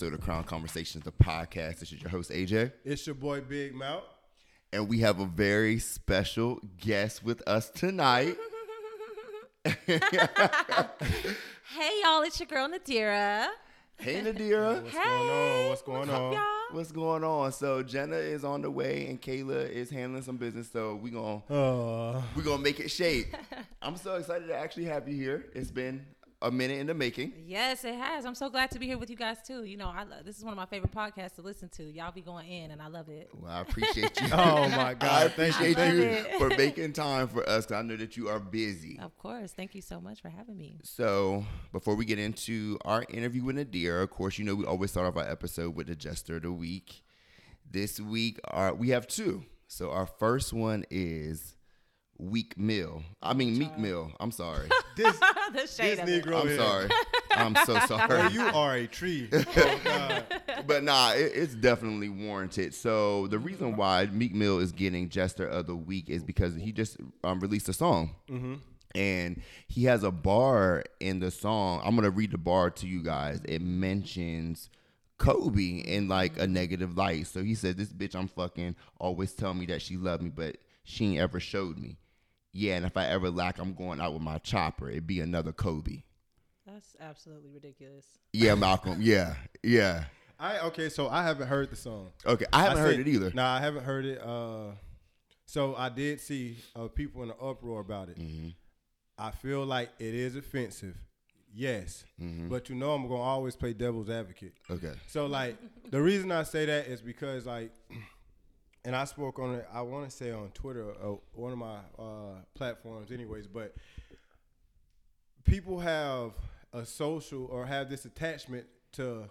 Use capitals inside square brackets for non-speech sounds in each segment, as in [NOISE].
to another episode of Crown Conversations, the podcast. This is your host, AJ. It's your boy Big Mouth. And we have a very special guest with us tonight. [LAUGHS] hey y'all, it's your girl Nadira. Hey Nadira. What's hey, going on? What's going what's up, on? y'all? What's going on? So Jenna is on the way and Kayla is handling some business. So we gonna Uh, we gonna make it shape. [LAUGHS] I'm so excited to actually have you here. It's been a minute in the making. Yes, it has. I'm so glad to be here with you guys too. You know, I love, this is one of my favorite podcasts to listen to. Y'all be going in, and I love it. Well, I appreciate [LAUGHS] you. oh my God! I Thank appreciate I you it. for [LAUGHS] making time for us because I know that you are busy. Of course. Thank you so much for having me. So, before we get into our interview with Nadir, of course, you know we always start off our episode with the Jester of the Week. This week, our, we have two. So, our first one is Week Mill. I mean, Meek Mill. I'm sorry. [LAUGHS] This the shade this of. Negro I'm here. sorry. [LAUGHS] I'm so Bro, sorry. you are a tree. [LAUGHS] Oh, God. but nah, it, it's definitely warranted. So the reason why Meek Mill is getting Jester of the Week is because he just um, released a song. And he has a bar in the song. I'm gonna read the bar to you guys. It mentions Kobe in like a negative light. So he said, "This bitch I'm fucking always tell me that she loved me, but she ain't ever showed me. Yeah, and if I ever lack, I'm going out with my chopper. It'd be another Kobe. That's absolutely ridiculous. Yeah, Malcolm. [LAUGHS] Yeah, yeah. I okay, so I haven't heard the song. Okay, I haven't heard seen- it either. Nah, I haven't heard it. Uh, so I did see uh, people in an uproar about it. Mm-hmm. I feel like it is offensive. Yes, Mm-hmm. but you know I'm gonna always play devil's advocate. Okay. So like the reason I say that is because like, and I spoke on it. I want to say on Twitter, uh, one of my uh, platforms, anyways. But people have a social or have this attachment to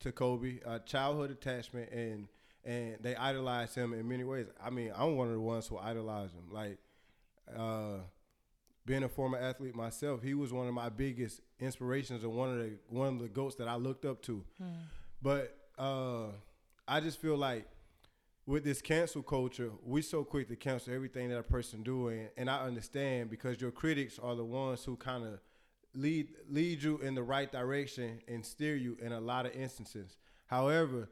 to Kobe, a childhood attachment, and and they idolize him in many ways. I mean, I'm one of the ones who idolize him. Like, uh, being a former athlete myself, he was one of my biggest inspirations and one of the one of the goats that I looked up to. But uh, I just feel like with this cancel culture, we so quick to cancel everything that a person doing, and I understand because your critics are the ones who kind of lead lead you in the right direction and steer you in a lot of instances. However,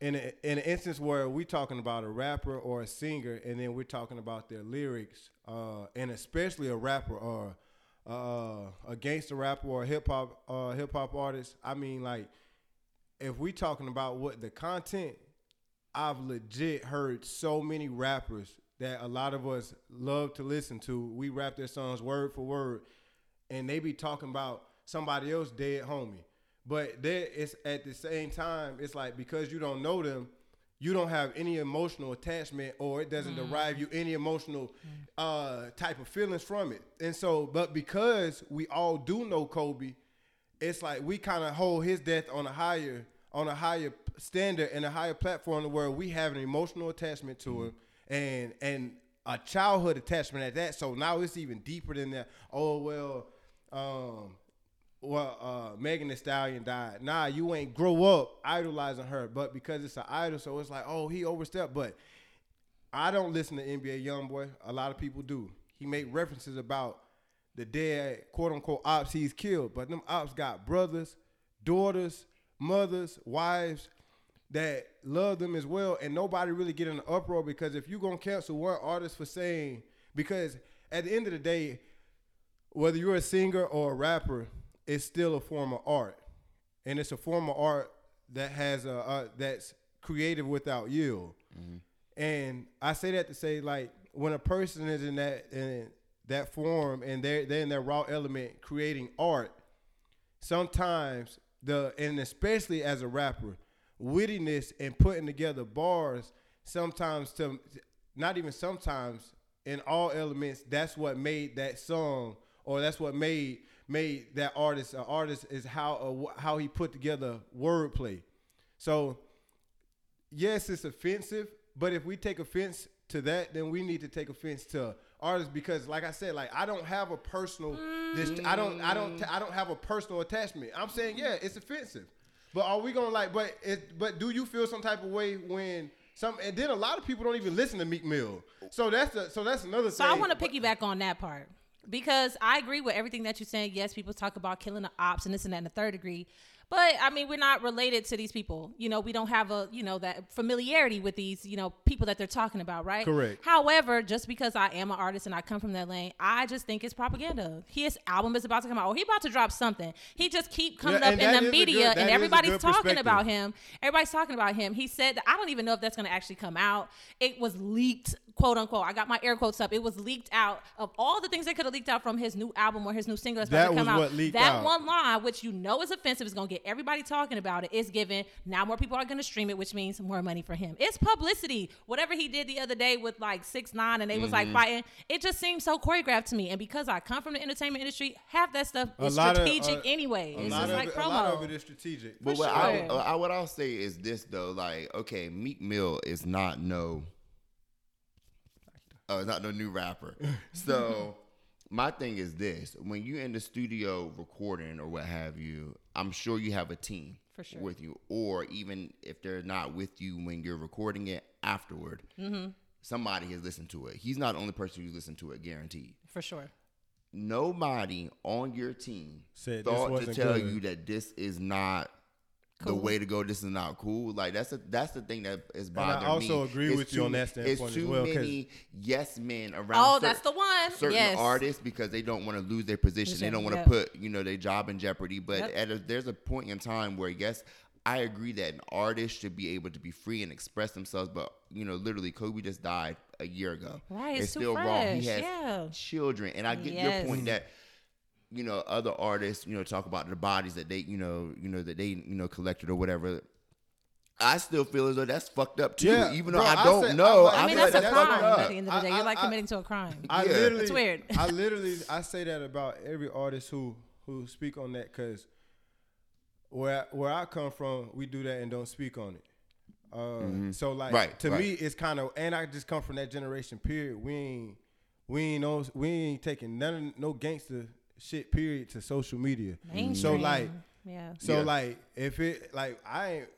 in a, in an instance where we talking about a rapper or a singer, and then we're talking about their lyrics, uh, and especially a rapper or uh, a gangster rapper or hip hop uh, hip hop artist, I mean, like if we talking about what the content, I've legit heard so many rappers that a lot of us love to listen to. We rap their songs word for word, and they be talking about somebody else dead homie. But there, it's at the same time, it's like because you don't know them, you don't have any emotional attachment, or it doesn't derive you any emotional uh, type of feelings from it. And so, but because we all do know Kobe, it's like we kind of hold his death on a higher on a higher standard and a higher platform where we have an emotional attachment to him and and a childhood attachment at that. So now it's even deeper than that. Oh well, um, well, uh, Megan Thee Stallion died. Nah, you ain't grow up idolizing her, but because it's an idol, so it's like, oh, he overstepped. But I don't listen to NBA YoungBoy. A lot of people do. He made references about the dead quote unquote ops he's killed, but them ops got brothers, daughters, mothers, wives that love them as well, and nobody really get in an uproar because if you gonna cancel one artist for saying because at the end of the day, whether you're a singer or a rapper, it's still a form of art, and it's a form of art that has a uh, that's creative without yield. And I say that to say like when a person is in that in that form and they're they're in that raw element creating art, sometimes the and especially as a rapper, wittiness and putting together bars sometimes to not even sometimes in all elements that's what made that song or that's what made made that artist an artist is how uh, how he put together wordplay. So yes, it's offensive, but if we take offense to that, then we need to take offense to artists because, like I said, like I don't have a personal, this I don't, I don't, I don't have a personal attachment. I'm saying, yeah, it's offensive, but are we gonna like? But it, but do you feel some type of way when some? And then a lot of people don't even listen to Meek Mill. So that's the, so that's another thing. So thing. I want to piggyback on that part because I agree with everything that you're saying. Yes, people talk about killing the ops and this and that and the third degree, But I mean, we're not related to these people. You know, we don't have a you know that familiarity with these you know people that they're talking about, right? Correct. However, just because I am an artist and I come from that lane, I just think it's propaganda. His album is about to come out, or he about to drop something. He just keep coming Yeah, up in the media, good- and everybody's talking about him. Everybody's talking about him. He said, that, I don't even know if that's going to actually come out. It was leaked, quote unquote. I got my air quotes up. It was leaked out of all the things that could have leaked out from his new album or his new single that's That about to come was out. what leaked that out. one line, which you know is offensive, is going to get everybody talking about it. it. Is given now more people are going to stream it, which means more money for him. It's publicity. Whatever he did the other day with like six nine, and they was Mm-hmm. like fighting. It just seems so choreographed to me. And because I come from the entertainment industry, half that stuff A is lot of- strategic uh, anyway. A It's lot, just of like it, promo. a lot of it is strategic. But For what, I, sure. I, what I'll say is this though, like, okay, Meek Mill is not no, uh, not no new rapper. So [LAUGHS] my thing is this: when you're in the studio recording or what have you, I'm sure you have a team For sure. with you, or even if they're not with you when you're recording it afterward, Mm-hmm. somebody has listened to it. He's not the only person who's listened to it, guaranteed for sure. nobody on your team Said thought to wasn't tell good. you that this is not the way to go. This is not cool. Like that's a, that's the thing that is bothering me. I also agree It's with you on that standpoint It's as too well, many yes men around. Oh, cer- that's the one. Certain yes. artists because they don't want to lose their position. They don't want to yep. put you know their job in jeopardy. But Yep. at a, there's a point in time where yes. I agree that an artist should be able to be free and express themselves, but you know, literally, Kobe just died a year ago. Right, it's it's too still raw. He has yeah. children, and I get Yes. your point that you know other artists you know talk about the bodies that they you know you know that they you know collected or whatever i still feel as though that's fucked up too Yeah, even though bro, i I don't said- know I- i, I mean, feel that's like a crime at the end of the day. I- You're like I- committing to a crime. I Yeah. literally, It's weird. I literally, I say that about every artist who who speak on that because where where I come from, we do that and don't speak on it. Uh, So like, Mm-hmm. Right, to right. me, it's kind of, and I just come from that generation. Period. We ain't, we ain't no, we ain't taking none of no gangster shit. Period to social media. So Mainstream. like, yeah. so Yeah. like, if it like I ain't,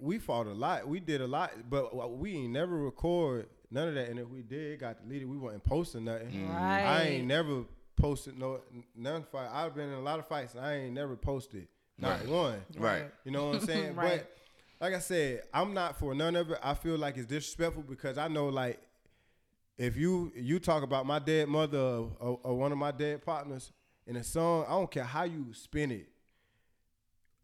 we fought a lot. We did a lot, but we ain't never record none of that. And if we did, got deleted. We wasn't posting nothing. Mm. Right. I ain't never posted no none fight. I've been in a lot of fights. And I ain't never posted not Right. one. right You know what I'm saying? [LAUGHS] Right. But like I said, I'm not for none of it. I feel like it's disrespectful because I know like if you you talk about my dead mother or, or, or one of my dead partners in a song, I don't care how you spin it.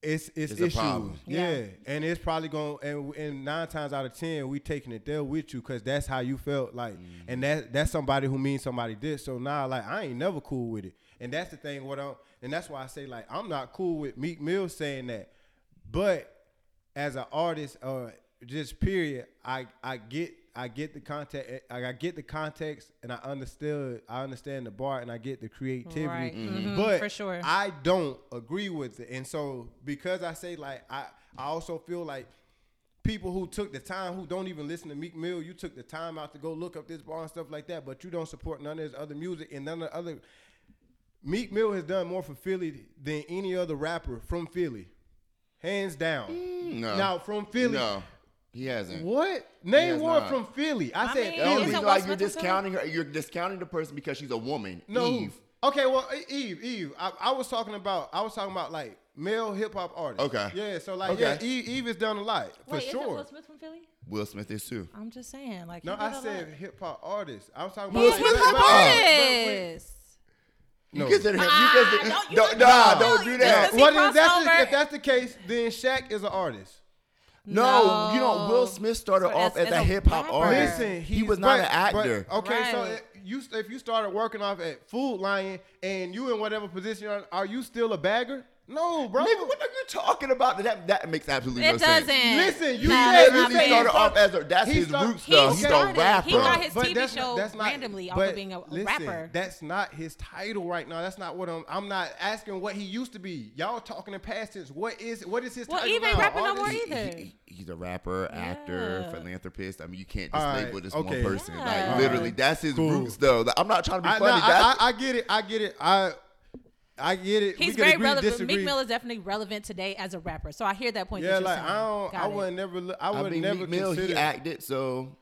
It's it's, It's a issues, problem. yeah. Yeah. and it's probably going and and nine times out of ten we taking it there with you because that's how you felt like, mm-hmm. and that that's somebody who means somebody did. So now like I ain't never cool with it, and that's the thing. What I'm and that's why I say like I'm not cool with Meek Mill saying that, but as an artist or just period, I I get I get the context I get the context and I understood I understand the bar and I get the creativity. Right. Mhm, But for sure. I don't agree with it. And so because I say like I I also feel like people who took the time who don't even listen to Meek Mill, you took the time out to go look up this bar and stuff like that, but you don't support none of his other music and none of the other Meek Mill has done more for Philly than any other rapper from Philly. Hands down. no Now from Philly. no he hasn't What? Name has one not. from Philly. I, I said mean, the Philly. only Isn't reason like you're Smith from discounting her you're discounting the person because she's a woman No. eve Okay, well, Eve, Eve. I, I was talking about I was talking about like male hip hop artists. Okay. Yeah, so like Okay. yeah, Eve, Eve has done a lot for Wait, isn't sure. Will Smith from Philly? will smith is too I'm just saying, like. No, he I did a said lot. hip hop artists. I was talking Will about Smith like, from but- but- artists. you No. consider him you Ah, consider don't use don't, nah, don't do that just- he then if that's, the, crossover. if that's the case, then Shaq is an artist. No, you know, Will Smith started So off as- as, as a a hip hop artist. Listen, he was not but- an actor. but- okay, so it- you if you started working off at Food Lion and you in whatever position, you're are you still a bagger? No, bro. Nigga, what are you talking about? That that makes absolutely It no sense. doesn't. Listen, you Nah, said- that's you not said fair. started off as a that's He his start- roots He though. He's a started- rapper. he got his But TV that's not- show that's not- randomly off of being a listen, rapper. That's not his title right now. That's not what I'm. I'm not asking what he used to be. Y'all talking in past tense. What is what is his Well, title Eve ain't rapping no more He- either. he- he's a rapper, actor, Yeah. philanthropist. I mean, you can't just All right, label this okay. one person. Yeah. Like literally, that's his Cool. roots though. Like, I'm not trying to be funny. nah, that's, I, I, I get it. I get it. I I get it. He's we very agree, relevant. Disagree. Meek Mill is definitely relevant today as a rapper. So I hear that point. yeah, that like saying. I don't. Got I it. would never. look- I I would mean, never Meek Mill, consider. he acted, so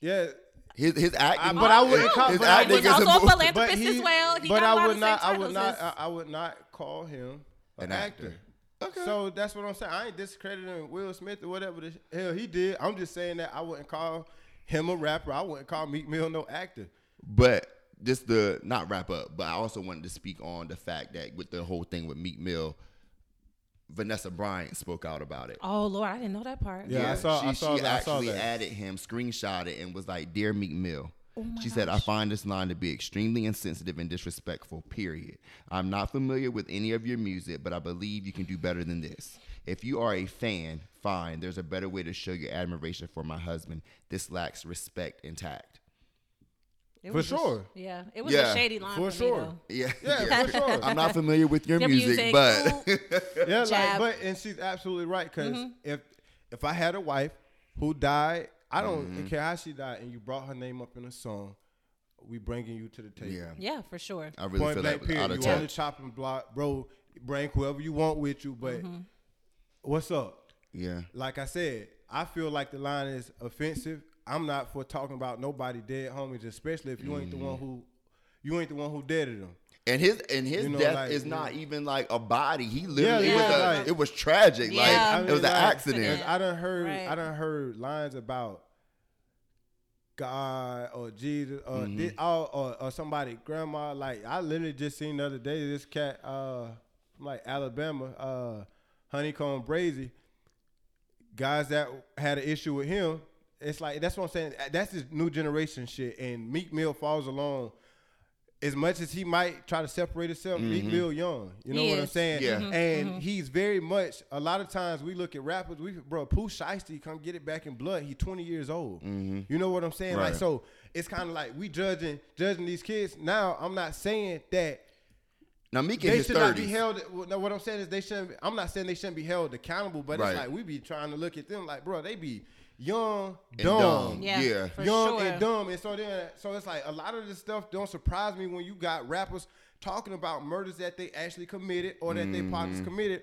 yeah. his his acting. but I wouldn't call- his but I acting He's is a also a move. philanthropist as well. He but got a I lot would of the not. I would not. I, I would not call him an, An actor. actor. Okay. So that's what I'm saying. I ain't discrediting Will Smith or whatever the hell he did. I'm just saying that I wouldn't call him a rapper. I wouldn't call Meek Mill no actor. But just the not wrap up, but I also wanted to speak on the fact that with the whole thing with Meek Mill, Vanessa Bryant spoke out about it. Oh Lord, I didn't know that part. Yeah, I saw- She, I saw she that- I saw actually that. added him, screenshot it, and was like, "Dear Meek Mill." Oh she said, "I find this line to be extremely insensitive and disrespectful. Period. I'm not familiar with any of your music, but I believe you can do better than this. If you are a fan, fine. There's a better way to show your admiration for my husband. This lacks respect and tact." It For was just- sure. yeah, it was Yeah, a shady line for for, sure. me though. Yeah, Yeah, for sure. [LAUGHS] I'm not familiar with your Your music, music, but ooh. [LAUGHS] Yeah, like, but and she's absolutely right because Mm-hmm. if if I had a wife who died, I don't Mm-hmm. care how she died, and you brought her name up in a song, we bringing you to the table. yeah, yeah, for sure. I really Point feel blank that was out period. of You on touch. the chopping block, bro. Bring whoever you want with you, but Mm-hmm. what's up? Yeah, Like I said, I feel like the line is offensive. I'm not for talking about nobody dead homies, especially if you ain't the one who you ain't the one who deaded them. and his and his You know, death like, is yeah. not even like a body. He literally Yeah, it was a, like- it was tragic. Yeah. Like I it was mean, an like, accident. Yeah. I done heard Right. I done heard lines about God or Jesus or Mm-hmm. this, or, or or somebody grandma. Like I literally just seen the other day this cat uh from like Alabama, uh Honeycomb Brazy. Guys that had an issue with him, it's like that's what I'm saying. That's this new generation shit. And Meek Mill falls along. As much as he might try to separate himself, Meek Mill young. You know He what I'm saying? Yeah. Mm-hmm. Mhm, And he's very much. A lot of times we look at rappers. We bro, Pooh Shiesty come get it back in blood. He's 20 years old. You know what I'm saying? Like Right. so, it's kind of like we judging judging these kids. Now I'm not saying that Now Meek in they his should not be held. No, what I'm saying is they shouldn't. Be, I'm not saying they shouldn't be held accountable, but Right. it's like we be trying to look at them like, bro, they be young, And dumb, dumb. Yeah, Yeah. for young sure. and dumb, and so then, so it's like a lot of this stuff don't surprise me when you got rappers talking about murders that they actually committed or that their partners Mm-hmm. committed,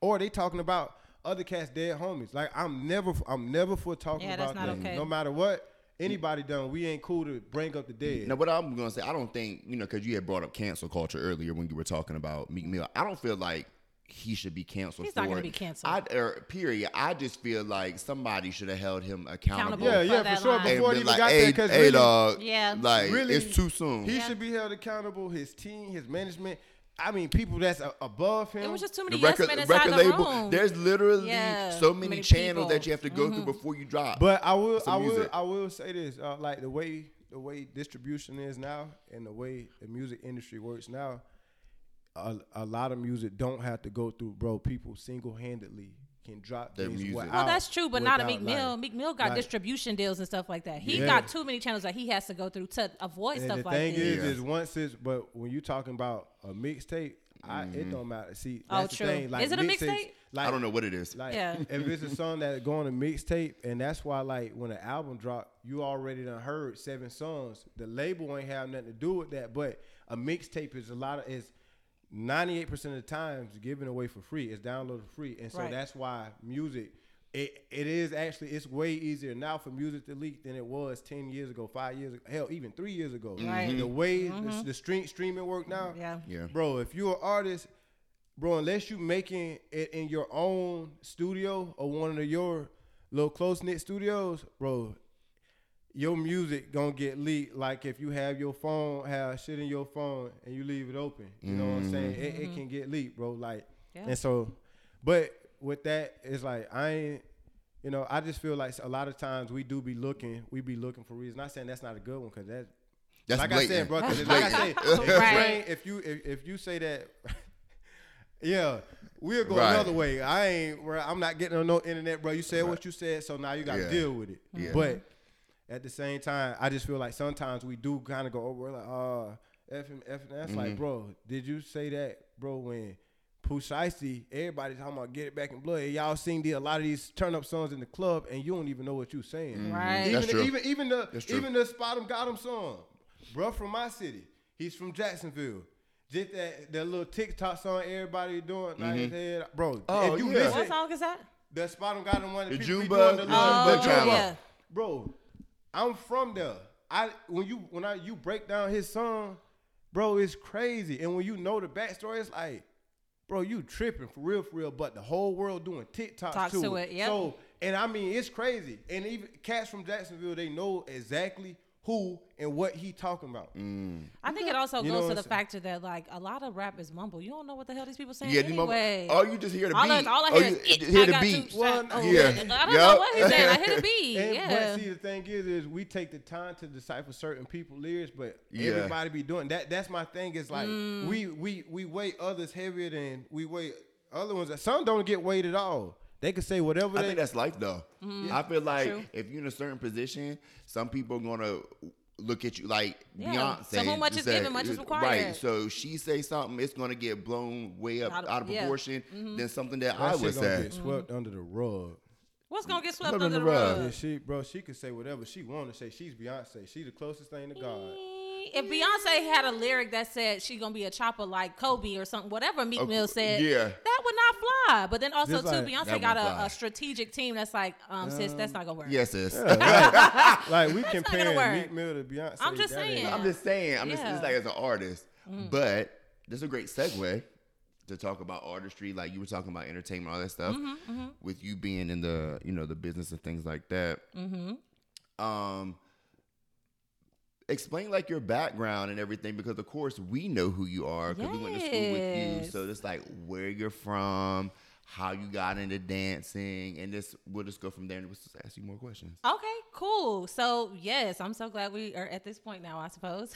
or they talking about other cats dead homies. Like I'm never, I'm never for talking Yeah, about that. okay. No matter what anybody done, we ain't cool to bring up the dead. Now, what I'm gonna say, I don't think you know, because you had brought up cancel culture earlier when you were talking about Meek Mill. I don't feel like he should be canceled. He's for not gonna be canceled. I, or, period. I just feel like somebody should have held him accountable. Accountable. yeah, for yeah, for sure. line. Before he been even like, got there, hey, because hey, really, dog. Yeah. like Really, it's too soon. He Yeah. should be held accountable. His team, his management. I mean, people that's above him. It was just too the many yes record, men the inside record the label. room. There's literally Yeah, so many, many channels people. that you have to go Mm-hmm. through before you drop. But I will, some I will. I will say this: uh, like the way the way distribution is now, and the way the music industry works now, a, a lot of music don't have to go through, bro. People single handedly can drop Their music. without- Well, that's true, but not a without, Meek Mill. like- Meek Mill got like- distribution deals and stuff like that. He Yeah. got too many channels that he has to go through to avoid And stuff the like thing this. is, Yeah. is once it's but when you're talking about a mixtape, I Mm-hmm. it don't matter. See, Oh, that's true. the thing. Like, Is it a mixtape? Like, I don't know what it is. Like, Yeah. if it's a song that going to a mixtape, and that's why, like, when an album drop, you already done heard seven songs. The label ain't have nothing to do with that, but a mixtape is a lot of is ninety eight percent of the times given away for free. It's downloaded for free, and so Right. that's why music. It, it is actually it's way easier now for music to leak than it was ten years ago, five years ago, hell even three years ago. Mm-hmm. Right. The way the, mm-hmm. the stream streaming work now, Yeah. Yeah. bro. If you're an artist, bro, unless you making it in your own studio or one of your little close knit studios, bro, your music gonna get leaked. Like if you have your phone, have shit in your phone, and you leave it open. You know what I'm saying? It, it mm-hmm. can get leaked, bro. Like, Yeah. and so, but with that, it's like I ain't. You know, I just feel like a lot of times we do be looking, we be looking for reasons. Not saying that's not a good one because that That's like I said, bro. 'cause That's [LAUGHS] like I said, if [LAUGHS] you, Right. if you if, if you say that, [LAUGHS] yeah, we'll go Right. another way. I ain't. bro, I'm not getting on no internet, bro. You said what you said, so now you got to Yeah. deal with it. Yeah. But at the same time, I just feel like sometimes we do kind of go over like, uh, F and F. And that's Mm-hmm. like, bro, did you say that, bro? When Pooh Shiesty, everybody talking about get it back in blood. Y'all seen the, a lot of these turn up songs in the club, and you don't even know what you saying. Right. Even That's true. even even the That's true. even the spot 'em got 'em song, bro, from my city. He's from Jacksonville. Just that that little TikTok song everybody doing, like head, bro. Oh, if you yeah. listen, What song is that? the spot 'em got 'em one. The The June people bug- be doing the the, June bug yeah. bro. I'm from there. I when you when I you break down his song, bro, it's crazy. And when you know the backstory, it's like bro, you tripping for real, for real. But the whole world doing TikToks Talks to, to it. it, yep. So, and I mean, it's crazy. And even cats from Jacksonville, they know exactly who and what he talking about. I think it also You goes to the saying? factor that like a lot of rap is mumble. You don't know what the hell these people saying Yeah, the moment- anyway. oh, you just hear the all beat. I, all I Oh, hear you is it, hear I the got beat. two Well. Oh, yeah. I don't know what he's saying. I hear the [LAUGHS] beat. And, yeah. But see, the thing is, is we take the time to decipher certain people lyrics, but Yeah. everybody be doing that. That's my thing. Is like Mm. we we we weight others heavier than we weight other ones. Some don't get weighed at all. They can say whatever I they. think that's life though. Mm-hmm. I feel like True. if you're in a certain position, some people are gonna look at you like Yeah. Beyonce. So who much and is given, much is uh, required. Right. So she say something, it's gonna get blown way up Out out of- of, yeah. proportion mm-hmm. than something that, that I would say. get swept mm-hmm. under the rug. What's gonna get swept Swept under the under the rug. rug? Yeah, she, bro, she can say whatever she want to say. She's Beyonce. She the closest thing to God. If Beyonce had a lyric that said she gonna be a chopper like Kobe or something, whatever Meek Okay, Mill said, yeah. that would not fly. But then also Just too, like- Beyonce That got won't a, fly. a strategic team that's like, um, sis, that's not gonna work. Yes, sis. [LAUGHS] Like we not gonna comparing work. Meek Mill to Beyonce. I'm just that ain't- saying. I'm just saying. I'm just, Yeah. just like as an artist, but this is a great segue to talk about artistry. Like you were talking about entertainment, all that stuff. With you being in the you know the business and things like that. Um, explain like your background and everything because of course we know who you are because we went to school with you. So just like where you're from. How you got into dancing, and this we'll just go from there and we'll just ask you more questions. Okay, cool. So yes, I'm so glad we are at this point now. I suppose.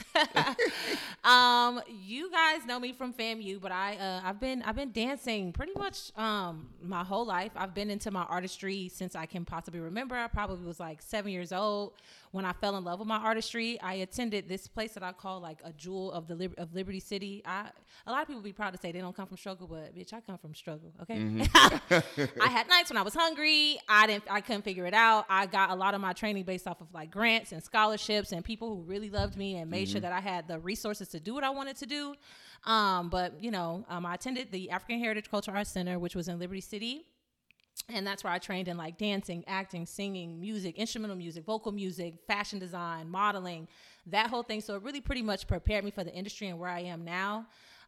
[LAUGHS] um, you guys know me from FAMU, but I uh, I've been I've been dancing pretty much um my whole life. I've been into my artistry since I can possibly remember. I probably was like seven years old when I fell in love with my artistry. I attended this place that I call like a jewel of the Lib- of Liberty City. I a lot of people be proud to say they don't come from struggle, but bitch, I come from struggle. Okay. [LAUGHS] I had nights when I was hungry. I didn't. I couldn't figure it out. I got a lot of my training based off of like grants and scholarships and people who really loved me and made sure that I had the resources to do what I wanted to do. Um, but you know, um, I attended the African Heritage Cultural Arts Center, which was in Liberty City and that's where I trained in like dancing, acting, singing, music, instrumental music, vocal music, fashion design, modeling, that whole thing. So it really pretty much prepared me for the industry and where I am now.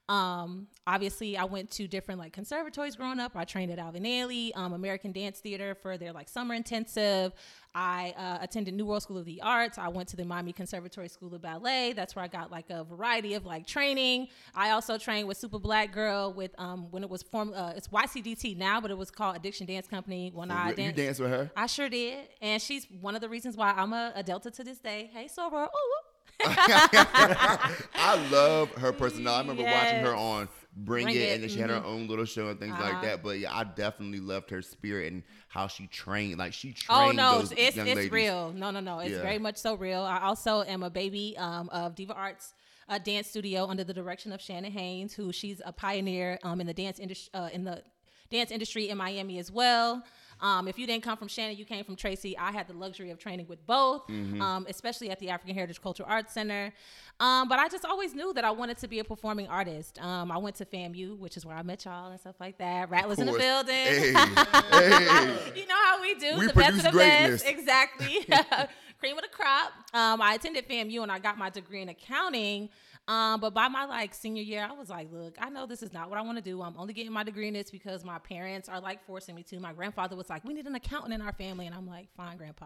Um, obviously, I went to different like conservatories growing up. I trained at Alvin Ailey, um, American Dance Theater for their like summer intensive. I uh, attended New World School of the Arts. I went to the Miami Conservatory School of Ballet. That's where I got like a variety of like training. I also trained with Super Black Girl with um when it was formed. Uh, it's YCDT now, but it was called Addiction Dance Company when I you danced. dance with her? I sure did, and she's one of the reasons why I'm a, a Delta to this day. Hey, Soror. Ooh. [LAUGHS] I love her personality. I remember watching her on Bring, Bring It, It, and then she had her own little show and things like Uh-huh. that. But yeah, I definitely loved her spirit and how she trained. Like she trained. Oh trained no, those it's it's ladies. real. No, no, no, it's Yeah. very much so real. I also am a baby um, of Diva Arts. A dance studio under the direction of Shannon Haynes, who she's a pioneer um, in the dance industry uh, in the dance industry in Miami as well. Um, if you didn't come from Shannon, you came from Tracy. I had the luxury of training with both, Mm-hmm. um, especially at the African Heritage Cultural Arts Center. Um, but I just always knew that I wanted to be a performing artist. Um, I went to FAMU, which is where I met y'all and stuff like that. Rattlers in the building. Hey, [LAUGHS] hey. you know how we do. We the best of the greatness. best. Exactly. [LAUGHS] [LAUGHS] Cream of the crop. Um, I attended FAMU and I got my degree in accounting. Um, but by my like senior year, I was like, look, I know this is not what I want to do. I'm only getting my degree in this because my parents are like forcing me to. My grandfather was like, we need an accountant in our family. And I'm like, fine, grandpa.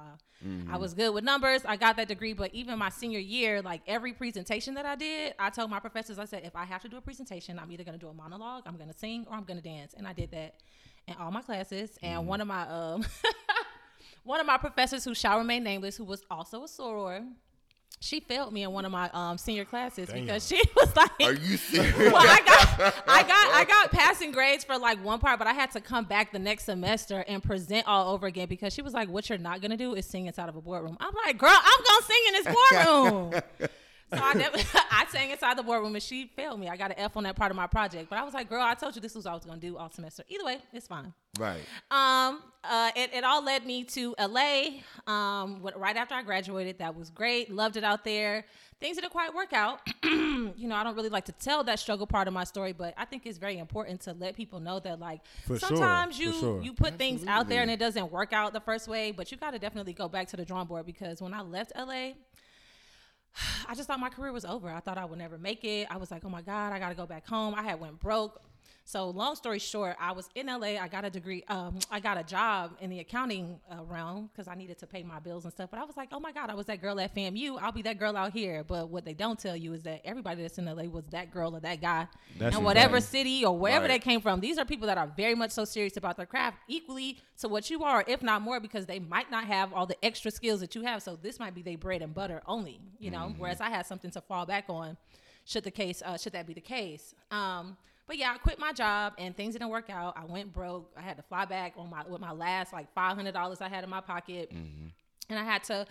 I was good with numbers. I got that degree. But even my senior year, like every presentation that I did, I told my professors, I said, if I have to do a presentation, I'm either going to do a monologue, I'm going to sing, or I'm going to dance. And I did that in all my classes. And one of my, um, [LAUGHS] one of my professors who shall remain nameless, who was also a soror, she failed me in one of my um, senior classes because she [LAUGHS] was like, Are you [LAUGHS] serious? well, I got, I [LAUGHS] got, I got passing grades for like one part, but I had to come back the next semester and present all over again because she was like, "What you're not gonna do is sing inside of a boardroom." I'm like, "Girl, I'm gonna sing in this boardroom." So I, never, [LAUGHS] I sang inside the boardroom and she failed me. I got an F on that part of my project, but I was like, "Girl, I told you this was what I was gonna do all semester." Either way, it's fine. right. Um, uh, it, it all led me to LA. Um, right after I graduated, that was great. Loved it out there. Things didn't quite work out. [CLEARS THROAT] you know, I don't really like to tell that struggle part of my story, but I think it's very important to let people know that like For sometimes for you sure. you put things out there and it doesn't work out the first way, but you got to definitely go back to the drawing board because when I left LA, [SIGHS] I just thought my career was over. I thought I would never make it. I was like, oh my God, I got to go back home. I had went broke so long story short, I was in LA. I got a degree. Um, I got a job in the accounting uh, realm because I needed to pay my bills and stuff. But I was like, oh my god, I was that girl at FAMU. I'll be that girl out here. But what they don't tell you is that everybody that's in LA was that girl or that guy, That's and whatever city or wherever Right. they came from. These are people that are very much so serious about their craft, equally to what you are, if not more, because they might not have all the extra skills that you have. So this might be their bread and butter only, you know. Whereas I had something to fall back on, should the case, uh, should that be the case. Um, but yeah, I quit my job and things didn't work out. I went broke. I had to fly back on my with my last like five hundred dollars I had in my pocket, and I had to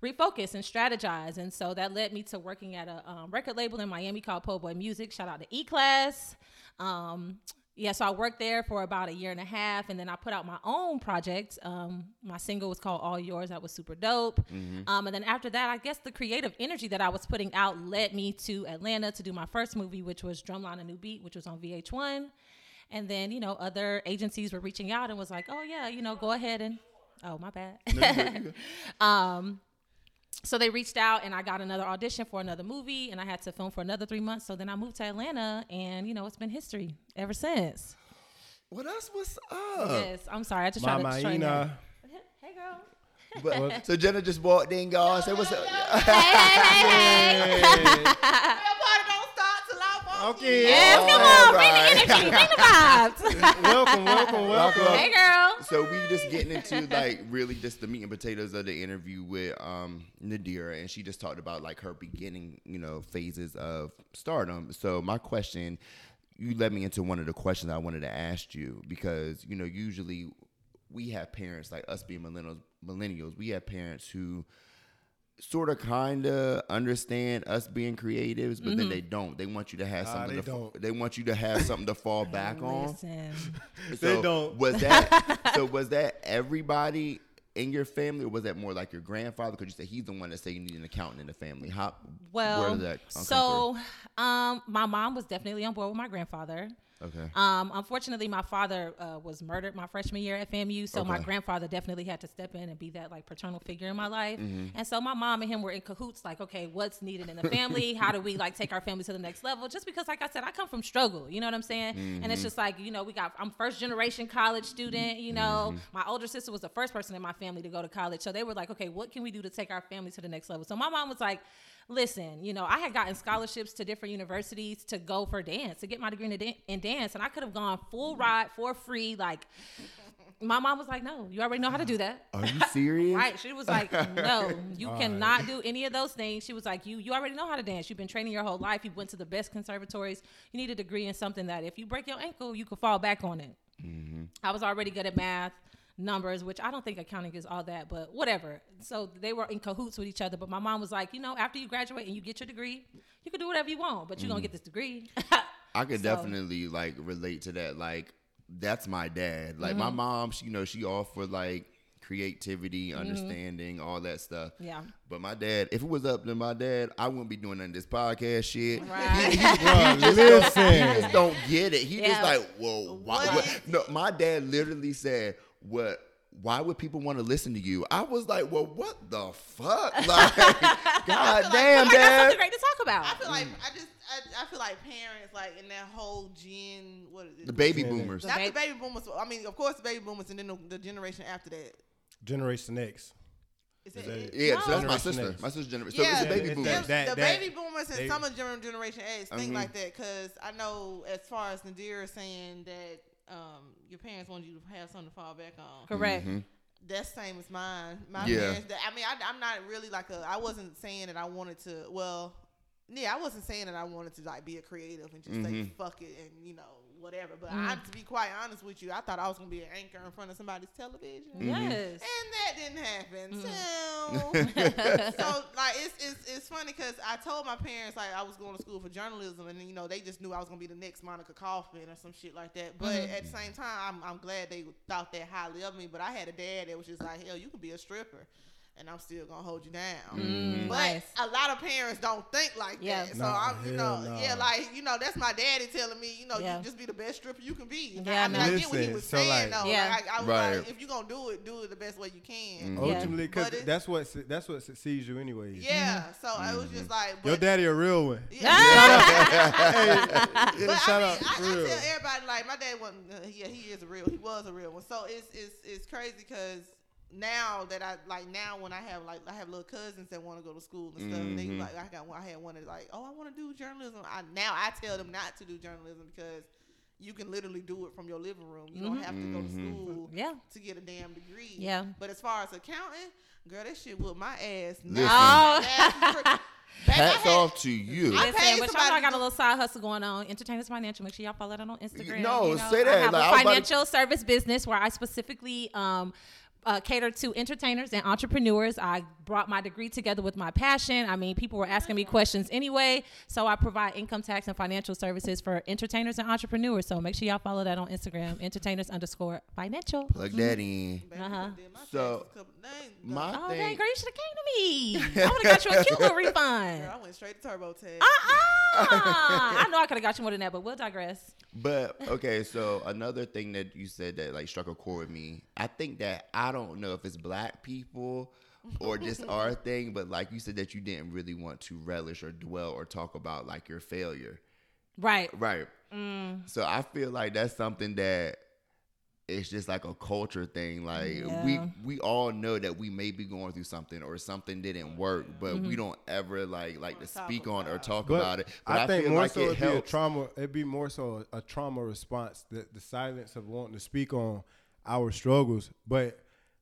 refocus and strategize. And so that led me to working at a um, record label in Miami called Poe Boy Music. Shout out to E Class. Um, yeah, so I worked there for about a year and a half, and then I put out my own project. Um, my single was called "All Yours." That was super dope. Um, and then after that, I guess the creative energy that I was putting out led me to Atlanta to do my first movie, which was Drumline a New Beat, which was on VH1. And then you know other agencies were reaching out and was like, "Oh yeah, you know, go ahead and." Oh my bad. [LAUGHS] um, so they reached out and I got another audition for another movie and I had to film for another three months. So then I moved to Atlanta and you know it's been history ever since. Well, that's what's up. yes, I'm sorry. I just tried to train her. Ina. Hey girl. But, so Jenna just walked in, y'all. Say what's up. Hey, hey, hey, hey. [LAUGHS] Okay. Yes, come on, bring right. the energy, bring the vibes. [LAUGHS] welcome, welcome, welcome. Welcome. hey girl. So we just getting into like really just the meat and potatoes of the interview with um Nadira, and she just talked about like her beginning, you know, phases of stardom. So my question, you led me into one of the questions I wanted to ask you because you know usually we have parents like us being millennials. Millennials, we have parents who sort of kind of understand us being creatives, but then they don't. They want you to have Nah, something. they to, don't. They want you to have something to fall [LAUGHS] back on. Listen. [LAUGHS] They don't. Was that [LAUGHS] so? Was that everybody in your family, or was that more like your grandfather? Because you said he's the one that said you need an accountant in the family. How? where Well, did that so um, my mom was definitely on board with my grandfather. Okay. Um, unfortunately, my father uh, was murdered my freshman year at FAMU, so my grandfather definitely had to step in and be that like paternal figure in my life. Mm-hmm. And so my mom and him were in cahoots, like, okay, what's needed in the family? [LAUGHS] How do we like take our family to the next level? Just because, like I said, I come from struggle, you know what I'm saying? And Mm-hmm. it's just like, you know, we got I'm first generation college student, you know. Mm-hmm. My older sister was the first person in my family to go to college, so they were like, okay, what can we do to take our family to the next level? So my mom was like listen, you know, I had gotten scholarships to different universities to go for dance, to get my degree in, dan- in dance, and I could have gone full mm-hmm. ride for free. Like, my mom was like, no, you already know how to do that. Are you [LAUGHS] serious? Right. She was like, no, you [LAUGHS] cannot do any of those things. She was like, you you already know how to dance. You've been training your whole life. You went to the best conservatories. You need a degree in something that if you break your ankle, you could fall back on it. Mm-hmm. I was already good at math, numbers, which I don't think accounting is all that, but whatever. So they were in cahoots with each other. But my mom was like, you know, after you graduate and you get your degree, you can do whatever you want, but you're gonna get this degree. [LAUGHS] I could So- definitely like relate to that. Like that's my dad. Like Mm-hmm. my mom, she you know she all for like creativity, understanding, all that stuff. Mm-hmm. Yeah. But my dad, if it was up to my dad, I wouldn't be doing none of this podcast shit. Right. [LAUGHS] Bruh, He listen. just don't get it. He Yeah. just like, whoa, why, What what- is- No, my dad literally said, "What? Why would people want to listen to you?" I was like, "Well, what the fuck? [LAUGHS] Like, [LAUGHS] god damn, Like, that's great to talk about. I feel like I just I, I feel like parents like in that whole gen what is it? The baby boomers. The Not the baby boomers. I mean, of course, the baby boomers, and then the, the generation after that. Generation X. Is that Is that it? it? Yeah, so that's my sister. X. My sister's generation. So Yeah, it's the baby boomers. that- that- the baby boomers and they- some of generation X think Mhm. like that because I know as far as Nadir saying that um, your parents wanted you to have something to fall back on. Correct. Mhm. That's same as mine. My Yeah. parents. That, I mean, I, I'm not really like a. I wasn't saying that I wanted to. Well, yeah, I wasn't saying that I wanted to like be a creative and just say Mhm. fuck it and you know whatever. But Mm. I, to be quite honest with you, I thought I was gonna be an anchor in front of somebody's television. Yes. And that didn't happen. Mm. So, [LAUGHS] so like it's it's it's funny because I told my parents like I was going to school for journalism, and you know they just knew I was gonna be the next Monica Kaufman or some shit like that. But Mhm. at the same time, I'm I'm glad they thought that highly of me. But I had a dad that was just like, hell, you could be a stripper. And I'm still gonna hold you down. Mm, But nice. a lot of parents don't think like Yeah. that. So Nah, I'm, you know, nah. yeah, like you know, that's my daddy telling me, you know, Yeah. you just be the best stripper you can be. Yeah, I mean, I get what he was so, saying like- though. Yeah. Like, I, I was Right. like, if you gonna do it, do it the best way you can. Yeah. Ultimately, because But it- that's what su- that's what succeeds you anyways. Yeah. So it was just like, but, Your daddy a real one. yeah. Yeah, [LAUGHS] [LAUGHS] But shout I out mean, I, for I tell everybody like my dad wasn't. Uh, yeah, he is a real. He was a real one. So it's it's it's crazy because now that I like now when I have like I have little cousins that want to go to school and stuff. And they like I got one. I had one that like oh I want to do journalism. I now I tell them not to do journalism because you can literally do it from your living room. You don't have to go to Mhm. school Yeah. to get a damn degree. Yeah. But as far as accounting, girl, that shit whooped my ass. Listen. Now, Oh. [LAUGHS] Baby, Hats had- off to you. I Listen, paid but y'all know I got a little side hustle going on. Entertainers Financial. Make sure y'all follow that on Instagram. No, you know. say I have Like, I a was about to- financial service business where I specifically um, uh, cater to entertainers and entrepreneurs. I brought my degree together with my passion. I mean, people were asking me questions anyway, so I provide income tax and financial services for entertainers and entrepreneurs. So make sure y'all follow that on Instagram. Entertainers underscore financial. Plug that in. Uh-huh. So, taxes a couple days ago. My Oh, thing. dang, girl, you should have came to me. I would have got you a [LAUGHS] cute little refund. Girl, I went straight to TurboTax. Uh-uh. I know I could have got you more than that, but we'll digress. But okay, so another thing that you said that like struck a chord with me. I think that I don't know if it's black people or just [LAUGHS] our thing, but like you said that you didn't really want to relish or dwell or talk about like your failure. Right. Right. Mm. So I feel like that's something that it's just like a culture thing. Like we Yeah. we all know that we may be going through something or something didn't work, but Mm-hmm. we don't ever like like to speak on or talk But about it. But I, think feel more like so it it'd be a trauma. It'd be more so a, trauma response. The the silence of wanting to speak on our struggles. But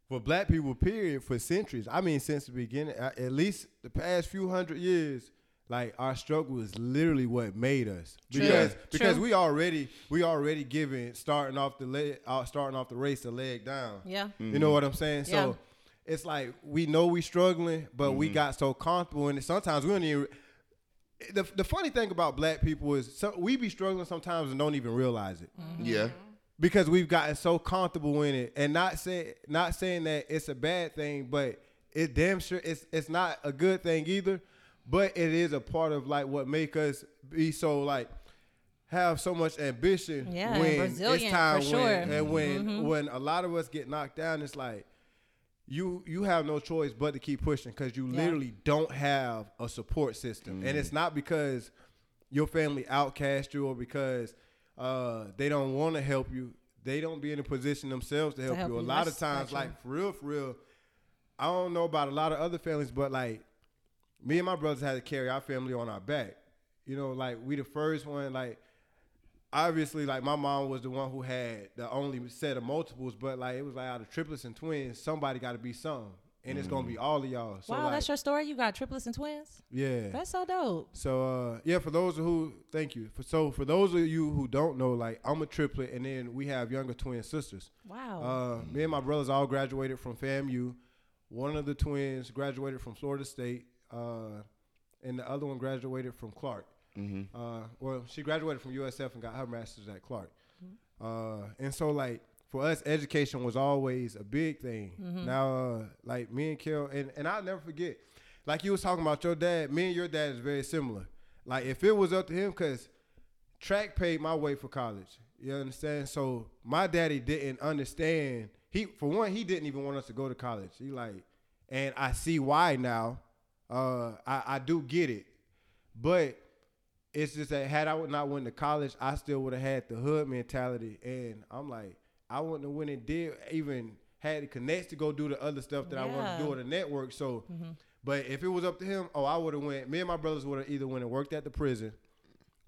for Black people, period, for centuries. I mean, since the beginning, uh, at least the past few hundred years. Like our struggle is literally what made us True. because True. because we already we already given starting off the leg uh, starting off the race the leg down. Yeah. You know what I'm saying? Yeah. So it's like we know we struggling, but we got so comfortable in it. Sometimes we don't even. The, the funny thing about black people is so, we be struggling sometimes and don't even realize it Yeah. because we've gotten so comfortable in it, and not say not saying that it's a bad thing, but it damn sure it's it's not a good thing either. But it is a part of like what make us be so like have so much ambition Yeah, when resilient, it's time for when sure. Mm-hmm. and when when a lot of us get knocked down, it's like you you have no choice but to keep pushing because you Yeah. literally don't have a support system, and it's not because your family outcast you or because uh, they don't want to help you. They don't be in a position themselves to help, help you. A lot of times, actually- like for real, for real. I don't know about a lot of other families, but like me and my brothers had to carry our family on our back. You know, like we the first one. Like obviously, like my mom was the one who had the only set of multiples, but like it was like out of triplets and twins, somebody got to be some, and it's gonna be all of y'all. So wow, like, that's your story. You got triplets and twins. yeah. That's so dope. So uh, yeah, for those who thank you. For so for those of you who don't know, like I'm a triplet, and then we have younger twin sisters. Wow. Uh, me and my brothers all graduated from FAMU. One of the twins graduated from Florida State, uh, and the other one graduated from Clark. Mm-hmm. Uh, well, she graduated from USF and got her master's at Clark. Uh, and so like for us, education was always a big thing. Now, uh, like me and Kel, and and I'll never forget. Like you was talking about your dad. Me and your dad is very similar. Like if it was up to him, cause track paid my way for college. You understand? So my daddy didn't understand. He for one, he didn't even want us to go to college. He like, and I see why now. Uh, I, I do get it, but it's just that had I not went to college, I still would have had the hood mentality, and I'm like, I wouldn't have went and did even had the connects to go do the other stuff that I wanted to do on the network. So, but if it was up to him, oh, I would have went. Me and my brothers would have either went and worked at the prison,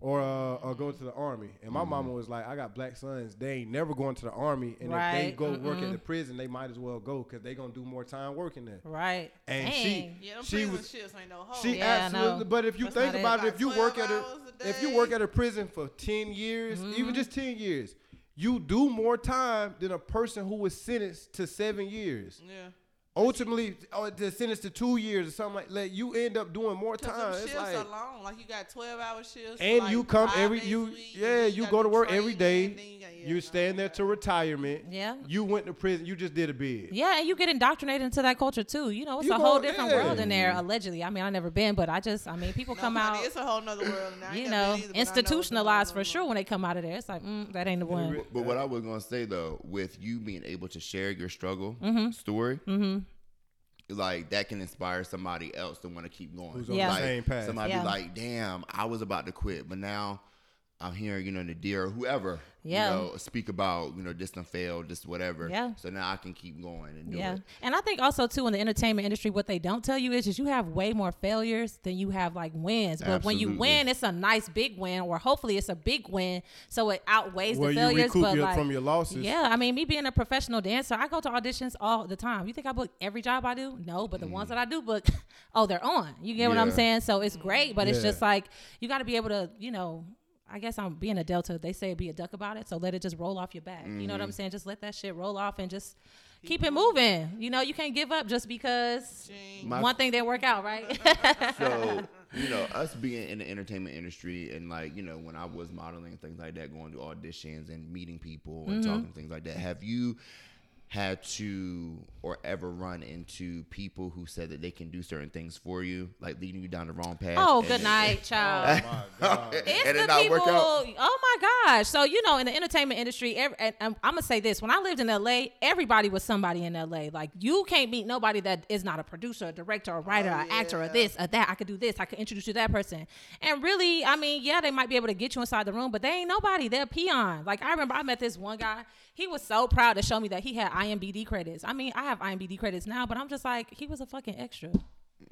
or uh, or go to the army. And my mama was like, I got black sons. They ain't never going to the army, and if they Right. go work at the prison, they might as well go because they gonna do more time working there. right. And Dang. she Yeah, them she was shits ain't no hoe. she Yeah, absolutely. know. But if you That's think about it, if you work at a a if you work at a prison for ten years, Mm-hmm. even just ten years, you do more time than a person who was sentenced to seven years. yeah. Ultimately oh, the sentence to two years or something like that, you end up doing more time. them It's shifts like, are long. Like you got twelve hour shifts. and like you come five every you week, yeah then you go to work every training, day. and then you got- yeah, you no, stand there okay. to retirement. Yeah. You went to prison. You just did a bid. Yeah, and you get indoctrinated into that culture too. You know, it's You a whole go- different yeah. world in there. Allegedly, I mean, I never been, but I just, I mean, people No, come honey, out, It's a whole nother world. and you know, either, but I know it's a whole institutionalized for nother sure when they come out of there. It's like, mm, that ain't the one. But what I was gonna say though, with you being able to share your struggle Mm-hmm. story, like that can inspire somebody else to want to keep going. Who's on Yeah. the Like, same path. Somebody Yeah. be like, "Damn, I was about to quit, but now I'm hearing, you know, Nadir or whoever, Yeah. you know, speak about, you know, this done failed, this whatever. Yeah. So now I can keep going and do Yeah, it. and I think also too in the entertainment industry, what they don't tell you is, is you have way more failures than you have like wins. But when you win, it's a nice big win, or hopefully it's a big win, so it outweighs Where the you failures. recoup but your- like, from your losses. Yeah, I mean, me being a professional dancer, I go to auditions all the time. You think I book every job I do? No, but the ones mm. that I do book, [LAUGHS] oh, they're on. You get what I'm saying? So it's great, but it's just like you got to be able to, you know. I guess I'm being a Delta. They say be a duck about it, so let it just roll off your back. You know what I'm saying? Just let that shit roll off and just keep it moving. You know, you can't give up just because My- one thing didn't work out, right? [LAUGHS] so you know us being in the entertainment industry and like you know when i was modeling and things like that going to auditions and meeting people and Mm-hmm. talking things like that have you had to or ever run into people who said that they can do certain things for you like leading you down the wrong path oh, and good it- night, [LAUGHS] child. Oh my god. It's and the it not people. Oh my gosh! So you know, in the entertainment industry, every, and, um, and I'm gonna say this: when I lived in LA, everybody was somebody in LA. Like you can't meet nobody that is not a producer, a director, a writer, Oh, an actor, or this, or that. I could do this. I could introduce you to that person. And really, I mean, yeah, they might be able to get you inside the room, but they ain't nobody. They're a peon. Like I remember, I met this one guy. He was so proud to show me that he had IMBD credits. I mean, I have IMBD credits now, but I'm just like, he was a fucking extra.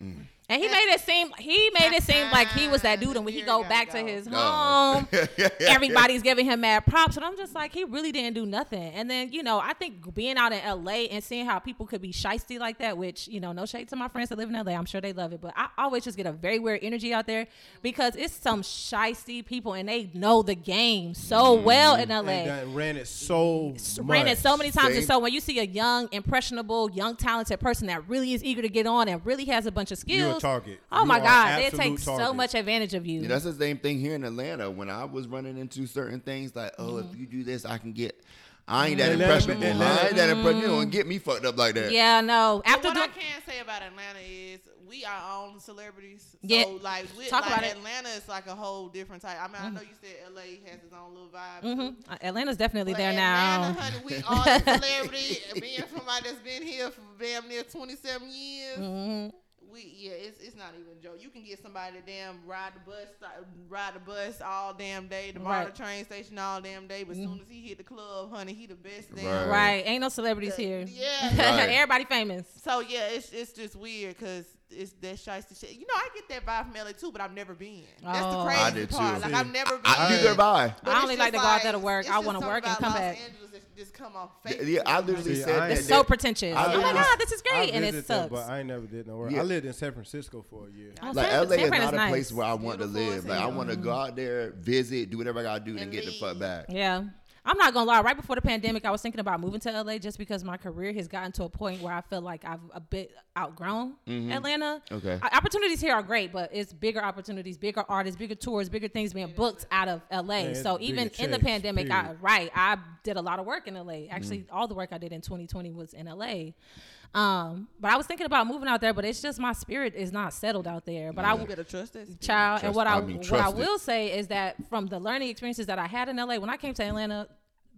Mm. And he made it seem he made it seem like he was that dude, and when he go gotta back to his home, [LAUGHS] everybody's giving him mad props, and I'm just like, he really didn't do nothing. And then you know, I think being out in LA and seeing how people could be shisty like that, which you know, no shade to my friends that live in LA, I'm sure they love it, but I always just get a very weird energy out there because it's some shisty people, and they know the game so well in LA And ran it so ran it so many times. And so when you see a young, impressionable, young, talented person that really is eager to get on and really has a bunch of skills, You're a target. Oh You my God, they absolute take so much advantage of you. Yeah, that's the same thing here in Atlanta. When I was running into certain things, like, oh, Mm-hmm. if you do this, I can get. I ain't that Atlanta- impressionable. Atlanta- I ain't that impressionable. You don't get me fucked up like that. Mm-hmm. yeah, no. But After what I can say about Atlanta is we are own celebrities. So Yeah. like, we, Talk like about. Atlanta is like a whole different type. I mean, I know you said LA has its own little vibe. too. Mhm. Uh, Atlanta's definitely But there Atlanta, now. honey, we are the [LAUGHS] celebrity. Being somebody that's been here for damn near 27 years. Mhm. We yeah, it's, it's not even a joke. You can get somebody to damn ride the bus, uh, ride the bus all damn day, to borrow Right. the train station all damn day. But as soon mm-hmm. as he hit the club, honey, he the best Right. damn. Right, ain't no celebrities here. Yeah. [LAUGHS] Right. Everybody famous. So yeah, it's it's just weird because it's that shiesty shit. You know, I get that vibe from LA too, but I've never been. That's Oh. the crazy I did part. too. Like I've never been. I, I- neither have I. But I it's only like to go out there to work. I wanna work and come Los back. Angeles that just come off fake. Yeah, I literally See, said I- that. It's so pretentious. I oh my God, this is I great, and it visited that, sucks. but I ain't never did nowhere. Yeah. I lived in San Francisco for a year. Oh, Like San- LA San is Fran not a nice. place where I want to live. Like I want to go out there, visit, do whatever I gotta do, and, And get the fuck back. Yeah. I'm not gonna lie. Right before the pandemic, I was thinking about moving to LA just because my career has gotten to a point where I feel like I've a bit outgrown mm-hmm. Atlanta. Okay. O- Opportunities here are great, but it's bigger opportunities, bigger artists, bigger tours, bigger things being booked out of LA. Yeah, so even in the checks, pandemic, I, right, I did a lot of work in LA. Actually, mm. all the work I did in 2020 was in LA. Um, but I was thinking about moving out there, but it's just my spirit is not settled out there. But I You better trust that. spirit. child. and what I, I mean, what I trust it. will say is that from the learning experiences that I had in LA, when I came to Atlanta,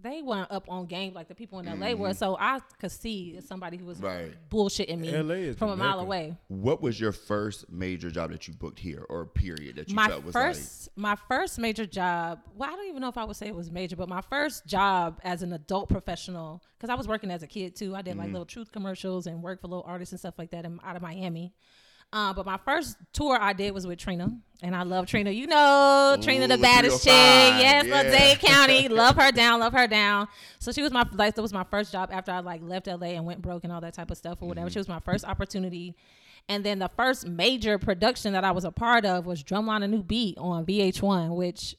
they weren't up on game like the people in LA were. So I could see somebody who was Mm-hmm. Right. bullshitting me LA is from the a mile away. What was your first major job that you booked here, or period that you my felt was first my first major job well i don't even know if i would say it was major but my first job as an adult professional because i was working as a kid too i did Mm-hmm. like little truth commercials and work for little artists and stuff like that in, out of miami uh, but my first tour I did was with Trina, and I love Trina. You know, Trina, the Ooh, baddest chick. 305, Yes, yeah. Dade County. [LAUGHS] love her down, love her down. So she was my like that was my first job after I like left LA and went broke and all that type of stuff or whatever. She was my first opportunity. And then the first major production that I was a part of was Drumline a New Beat on VH1, which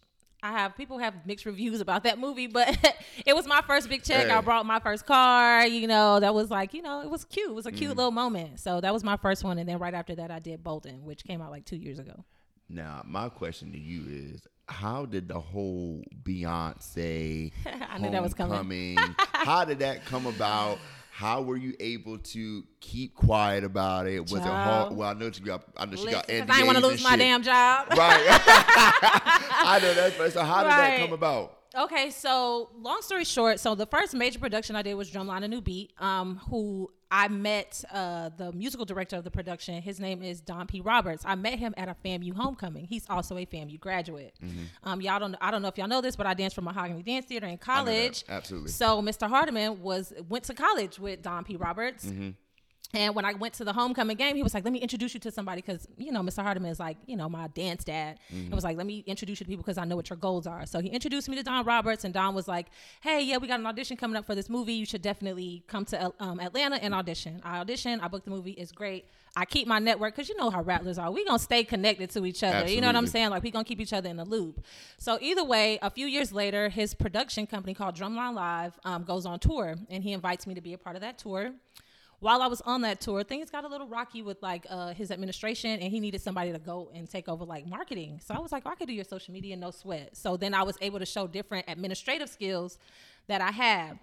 I have people have mixed reviews about that movie, but [LAUGHS] it was my first big check. Hey. I brought my first car. You know, that was like, you know, it was cute. It was a Mm. cute little moment. So that was my first one, and then right after that, I did Bolden, which came out like two years ago. Now, my question to you is how did the whole Beyonce [LAUGHS] I knew that was coming. how did that come about? How were you able to keep quiet about it? Was it hard? Well, I know you got. I know she got Because I didn't want to lose my shit. damn job. Right. [LAUGHS] I know that's right. So how did that come about? Okay, so long story short, so the first major production I did was Drumline a New Beat, um, who I met uh, the musical director of the production. His name is Don P. Roberts. I met him at a FAMU homecoming. He's also a FAMU graduate. Um, y'all don't I don't know if y'all know this, but I danced for Mahogany Dance Theater in college. Absolutely. So Mr. Hardiman was went to college with Don P. Roberts. And when I went to the homecoming game, he was like, "Let me introduce you to somebody because you know Mr. Hardiman is like you know my dance dad." And was like, "Let me introduce you to people because I know what your goals are." So he introduced me to Don Roberts, and Don was like, "Hey, yeah, we got an audition coming up for this movie. You should definitely come to um, Atlanta and audition." I auditioned. I booked the movie. It's great. I keep my network because you know how rattlers are. We gonna stay connected to each other. You know what I'm saying? Like we gonna keep each other in the loop. So either way, a few years later, his production company called Drumline Live um, goes on tour, and he invites me to be a part of that tour while I was on that tour, things got a little rocky with like uh, his administration, and he needed somebody to go and take over like marketing. So I was like, oh, I could do your social media, no sweat. So then I was able to show different administrative skills that I have.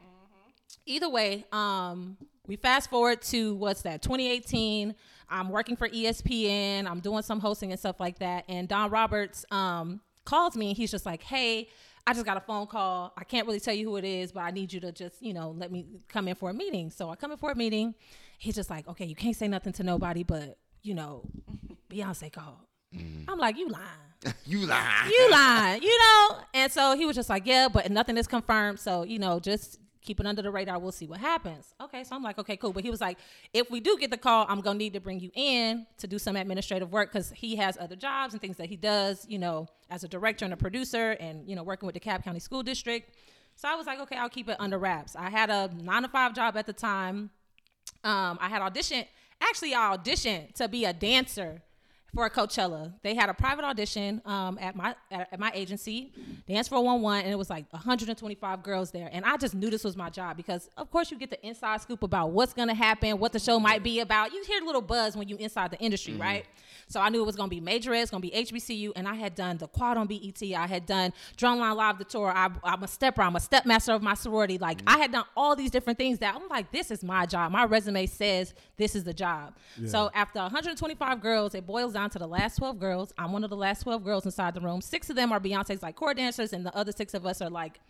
Either way, um, we fast forward to what's that? 2018. I'm working for ESPN. I'm doing some hosting and stuff like that. And Don Roberts um, calls me, and he's just like, "Hey, I just got a phone call. I can't really tell you who it is, but I need you to just, you know, let me come in for a meeting." So I come in for a meeting. He's just like, "Okay, you can't say nothing to nobody, but you know, Beyonce called." Mm. I'm like, "You lying." [LAUGHS] you lie. you lying, you know? And so he was just like, yeah, but nothing is confirmed. So, you know, just keep it under the radar. We'll see what happens. Okay. So I'm like, okay, cool. But he was like, if we do get the call, I'm to need to bring you in to do some administrative work because he has other jobs and things that he does, you know, as a director and a producer and, you know, working with the Cobb County School District. So I was like, okay, I'll keep it under wraps. I had a nine to five job at the time. Um, I had auditioned. Actually, I auditioned to be a dancer for Coachella. They had a private audition um, at my at, at my agency, Dance 411, and it was like 125 girls there. And I just knew this was my job because, of course, you get the inside scoop about what's gonna happen, what the show might be about. You hear a little buzz when you inside the industry, right? So I knew it was gonna be Major it's gonna be HBCU, and I had done the quad on BET. I had done Drumline Live the tour. I, I'm a stepper. I'm a stepmaster of my sorority. Like I had done all these different things that I'm like, this is my job. My resume says this is the job. So after 125 girls, it boils down to the last 12 girls. I'm one of the last 12 girls inside the room. Six of them are Beyonce's like core dancers, and the other six of us are like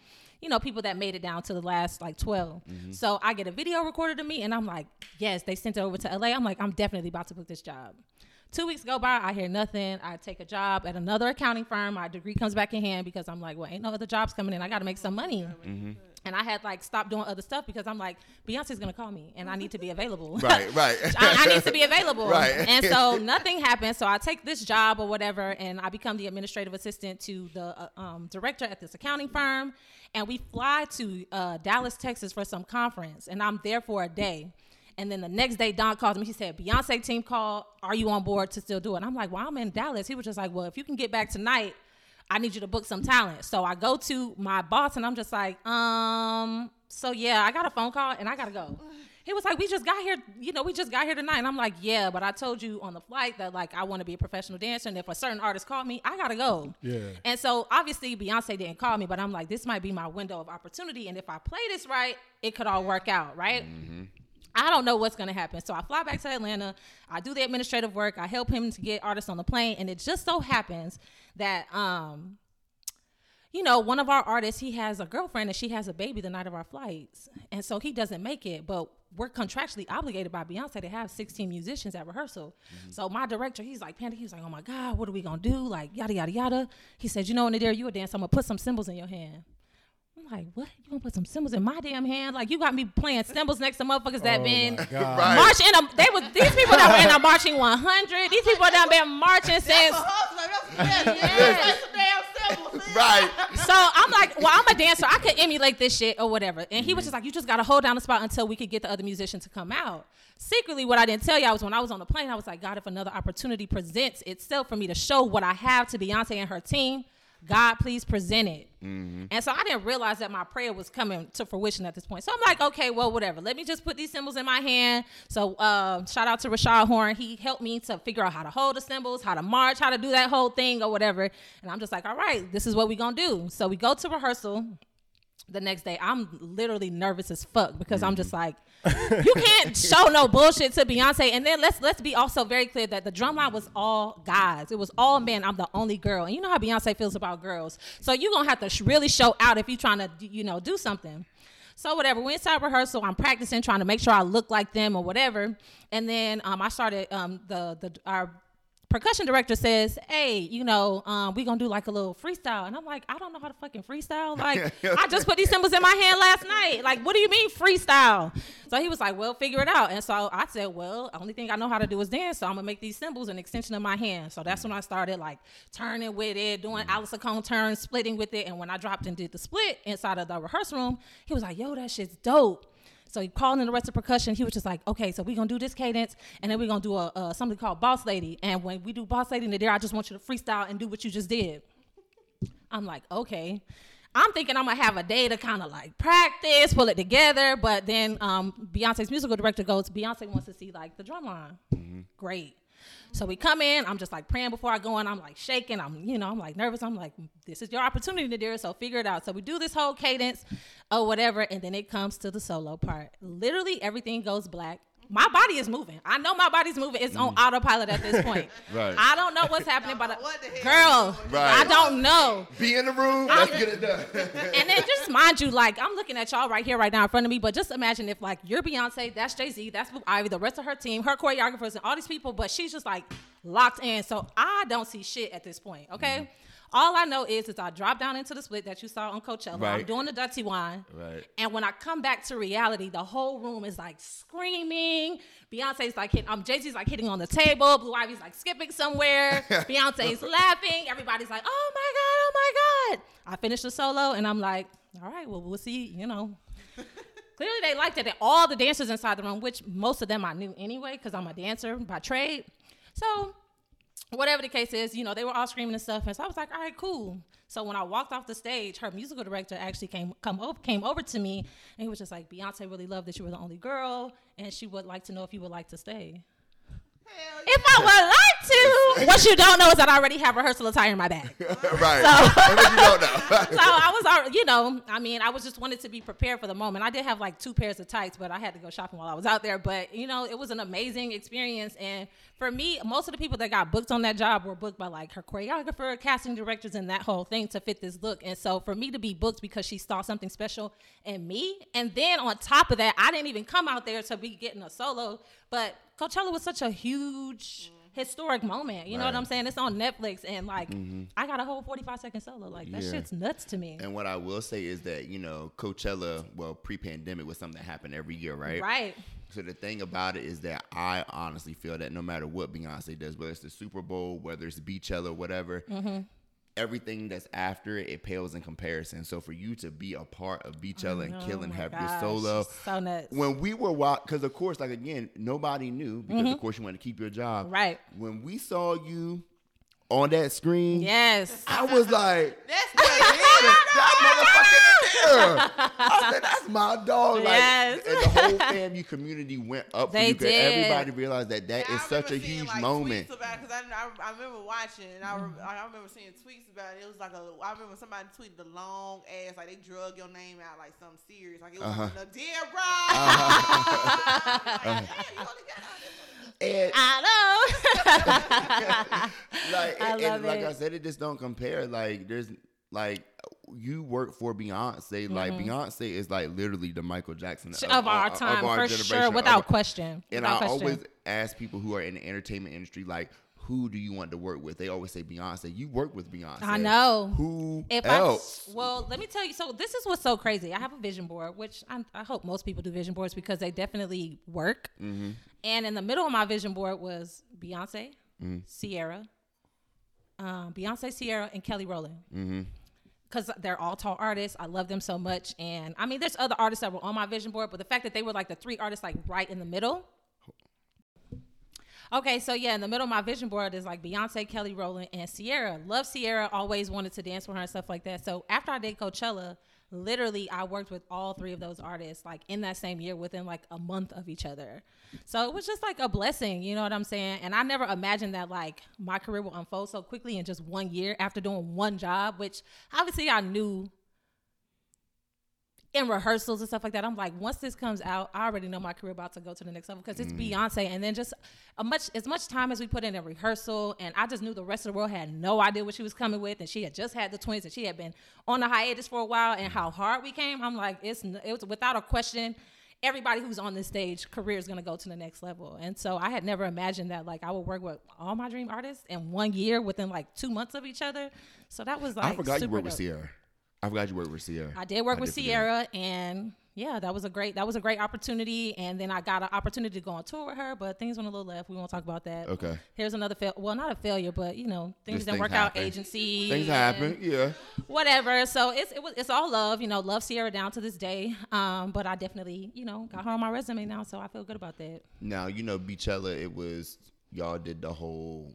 you know, people that made it down to the last like 12. Mm-hmm. So I get a video recorded of me and I'm like, yes, they sent it over to LA. I'm like, I'm definitely about to book this job. Two weeks go by, I hear nothing. I take a job at another accounting firm. My degree comes back in hand because I'm like, well, ain't no other jobs coming in. I got to make some money. Mm-hmm. And I had like stopped doing other stuff because I'm like, Beyonce's gonna call me and I need to be available. [LAUGHS] Right, right. [LAUGHS] I, I need to be available. [LAUGHS] Right. And so nothing happened. So I take this job or whatever, and I become the administrative assistant to the uh, um, director at this accounting firm. And we fly to uh, Dallas, Texas for some conference, and I'm there for a day. And then the next day, Don calls me. He said, Beyonce team call. Are you on board to still do it? And I'm like, well, I'm in Dallas. He was just like, well, if you can get back tonight, I need you to book some talent. So I go to my boss and I'm just like, um, so yeah, I got a phone call and I gotta go. He was like, we just got here, you know, we just got here tonight. And I'm like, yeah, but I told you on the flight that like I want to be a professional dancer, and if a certain artist called me, I gotta go. Yeah. And so obviously Beyonce didn't call me, but I'm like, this might be my window of opportunity, and if I play this right, it could all work out, right? I don't know what's gonna happen. So I fly back to Atlanta. I do the administrative work. I help him to get artists on the plane, and it just so happens that um, you know, one of our artists, he has a girlfriend and she has a baby the night of our flights, and so he doesn't make it. But we're contractually obligated by Beyonce to have 16 musicians at rehearsal. So my director, he's like panicking. He's like, "Oh my God, what are we gonna do?" Like yada yada yada. He said, "You know, in the there you a dance. I'm gonna put some cymbals in your hand." I'm like, what? You gonna put some symbols in my damn hand? Like you got me playing symbols next to motherfuckers that Oh been. Right. marching. A, they was these people that were in a marching 100. These people that been marching since. That's a hustler. That's, yeah, yeah. That's some damn symbols. see? Right. So I'm like, well, I'm a dancer. I could emulate this shit or whatever. And he was just like, you just gotta hold down the spot until we could get the other musician to come out. Secretly, what I didn't tell y'all was when I was on the plane, I was like, God, if another opportunity presents itself for me to show what I have to Beyonce and her team, God, please present it. Mm-hmm. And so I didn't realize that my prayer was coming to fruition at this point. So I'm like, okay, well, whatever. Let me just put these symbols in my hand. So uh, shout out to Rashad Horn. He helped me to figure out how to hold the symbols, how to march, how to do that whole thing or whatever. And I'm just like, all right, this is what we're gonna do. So we go to rehearsal the next day. I'm literally nervous as fuck because I'm just like, you can't [LAUGHS] show no bullshit to Beyonce. And then let's let's be also very clear that the drum line was all guys. It was all men. I'm the only girl, and you know how Beyonce feels about girls. So you're gonna have to sh- really show out if you're trying to you know do something. So whatever, we inside rehearsal. I'm practicing, trying to make sure I look like them or whatever. And then um, I started um, the the our percussion director says, "Hey, you know, um, we gonna do like a little freestyle," and I'm like, "I don't know how to fucking freestyle. Like, [LAUGHS] I just put these symbols in my hand last night. Like, what do you mean freestyle?" So he was like, "Well, figure it out." And so I said, "Well, only thing I know how to do is dance, so I'm gonna make these symbols an extension of my hand." So that's when I started like turning with it, doing à la seconde turns, splitting with it, and when I dropped and did the split inside of the rehearsal room, he was like, "Yo, that shit's dope." So he called in the rest of percussion. He was just like, okay, so we're gonna do this cadence, and then we're gonna do a uh, something called Boss Lady. And when we do Boss Lady in the there, I just want you to freestyle and do what you just did. I'm like, okay. I'm thinking I'm gonna have a day to kind of like practice, pull it together. But then um, Beyonce's musical director goes, Beyonce wants to see like the drum line. Great. So we come in. I'm just like praying before I go in. I'm like shaking. I'm you know I'm like nervous. I'm like this is your opportunity, dear. So figure it out. So we do this whole cadence or whatever, and then it comes to the solo part. Literally everything goes black. My body is moving. I know my body's moving. It's on autopilot at this point. [LAUGHS] Right. I don't know what's happening, but What the girl, is going on? I don't know. Be in the room. Let's get it done. [LAUGHS] And then just mind you, like I'm looking at y'all right here, right now in front of me. But just imagine if like you're Beyonce, that's Jay Z, that's Blue Ivy, the rest of her team, her choreographers, and all these people. But she's just like locked in. So I don't see shit at this point. Okay. Mm-hmm. All I know is, is I drop down into the split that you saw on Coachella. I'm doing the Dutty wine. Right. And when I come back to reality, the whole room is like screaming. Beyonce's like hitting, um, Jay Z's like hitting on the table. Blue Ivy's like skipping somewhere. [LAUGHS] Beyonce's laughing. Everybody's like, oh my God, oh my God. I finished the solo and I'm like, all right, well, we'll see, you know. [LAUGHS] Clearly they liked it. And all the dancers inside the room, which most of them I knew anyway, because I'm a dancer by trade. So whatever the case is, you know, they were all screaming and stuff. And so I was like, all right, cool. So when I walked off the stage, her musical director actually came come over came over to me and he was just like, Beyonce really loved that you were the only girl, and she would like to know if you would like to stay. If I would like to, [LAUGHS] what you don't know is that I already have rehearsal attire in my bag. [LAUGHS] right. What you don't know. [LAUGHS] so I was, already, you know, I mean, I was just wanted to be prepared for the moment. I did have like two pairs of tights, but I had to go shopping while I was out there. But you know, it was an amazing experience. And for me, most of the people that got booked on that job were booked by like her choreographer, casting directors, and that whole thing to fit this look. And so for me to be booked because she saw something special in me, and then on top of that, I didn't even come out there to be getting a solo, but Coachella was such a huge. Historic moment, you know what I'm saying? It's on Netflix, and like I got a whole 45 second solo. Like that Yeah. shit's nuts to me. And what I will say is that, you know, Coachella, well, pre pandemic was something that happened every year, right? Right. So the thing about it is that I honestly feel that no matter what Beyonce does, whether it's the Super Bowl, whether it's Beachella, whatever, Mm-hmm. Everything that's after it, it pales in comparison. So for you to be a part of Beachella and Oh kill and my have your solo, so nuts. when we were watching, because of course, like again, nobody knew because of course you wanted to keep your job. Mm-hmm. Right. When we saw you on that screen, Yes. I was like, That's not that motherfucker there. I said, that's my dog. Like, Yes. and the whole FAMU community went up for you, you 'cause did. everybody realized that that Yeah, is I such a seeing, huge like, moment. About because I, I, I remember watching and I, re- I remember seeing tweets about it. It was like a I remember somebody tweeted the long ass like they drug your name out like something serious like it was Uh-huh. [LAUGHS] like a dear bride. like, damn, you only got out there. And I know. [LAUGHS] like, I and, love and like. I said, it just don't compare. Like, there's like you work for Beyonce. Like Beyonce is like literally the Michael Jackson Mm-hmm. of our time, for sure, without of- question. And without I question. always ask people who are in the entertainment industry, like, who do you want to work with? They always say Beyonce. You work with Beyonce. I know. Who if else? I well, let me tell you. So this is what's so crazy. I have a vision board, which I, I hope most people do vision boards because they definitely work. Mm-hmm. And in the middle of my vision board was Beyonce, Mm-hmm. Ciara, um, Beyonce, Ciara, and Kelly Rowland. Mm-hmm. Because they're all tall artists, I love them so much. And I mean, there's other artists that were on my vision board, but the fact that they were like the three artists, like right in the middle. Okay, so yeah, in the middle of my vision board is like Beyonce, Kelly Rowland, and Ciara. Love Ciara, always wanted to dance with her and stuff like that. So after I did Coachella, literally I worked with all three of those artists like in that same year within like a month of each other. So it was just like a blessing, you know what I'm saying? And I never imagined that like my career will unfold so quickly in just one year after doing one job, which obviously I knew in rehearsals and stuff like that, I'm like, once this comes out, I already know my career about to go to the next level because it's mm. Beyonce. And then just a much as much time as we put in a rehearsal, and I just knew the rest of the world had no idea what she was coming with, and she had just had the twins, and she had been on the hiatus for a while, and how mm. hard we came. I'm like, it's it was without a question. Everybody who's on this stage, career is gonna go to the next level, and so I had never imagined that like I would work with all my dream artists in one year within like two months of each other. So that was like I forgot you worked with dope. Ciara. I forgot you worked with Ciara. I did work I with did. Ciara, and yeah, that was a great that was a great opportunity. And then I got an opportunity to go on tour with her, but things went a little left. We won't talk about that. Okay. Here's another fail. Well, not a failure, but you know, things Just didn't things work happen. out. Agency Things happen. Yeah. Whatever. So it's it was it's all love. You know, love Ciara down to this day. Um, but I definitely you know got her on my resume now, so I feel good about that. Now you know Beachella. It was y'all did the whole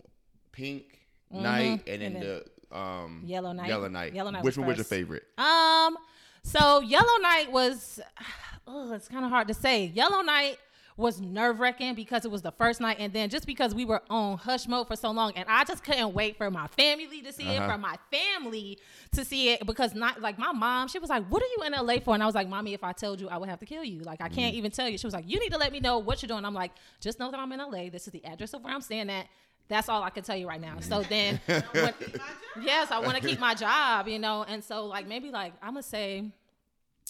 pink night and then Mm-hmm. And then the um Yellow Night. Yellow night. Yellow Night Which was one was your first. favorite? Um, so Yellow Night was, [SIGHS] oh, it's kind of hard to say. Yellow Night was nerve wracking because it was the first night, and then just because we were on hush mode for so long, and I just couldn't wait for my family to see it, Uh-huh. for my family to see it, because not like my mom, she was like, "What are you in LA for?" And I was like, "Mommy, if I told you, I would have to kill you. Like I can't even tell you." She was like, "You need to let me know what you're doing." I'm like, "Just know that I'm in LA. This is the address of where I'm staying at." That's all I can tell you right now. So then, [LAUGHS] when, yes, I want to keep my job, you know, and so like maybe like I'm gonna say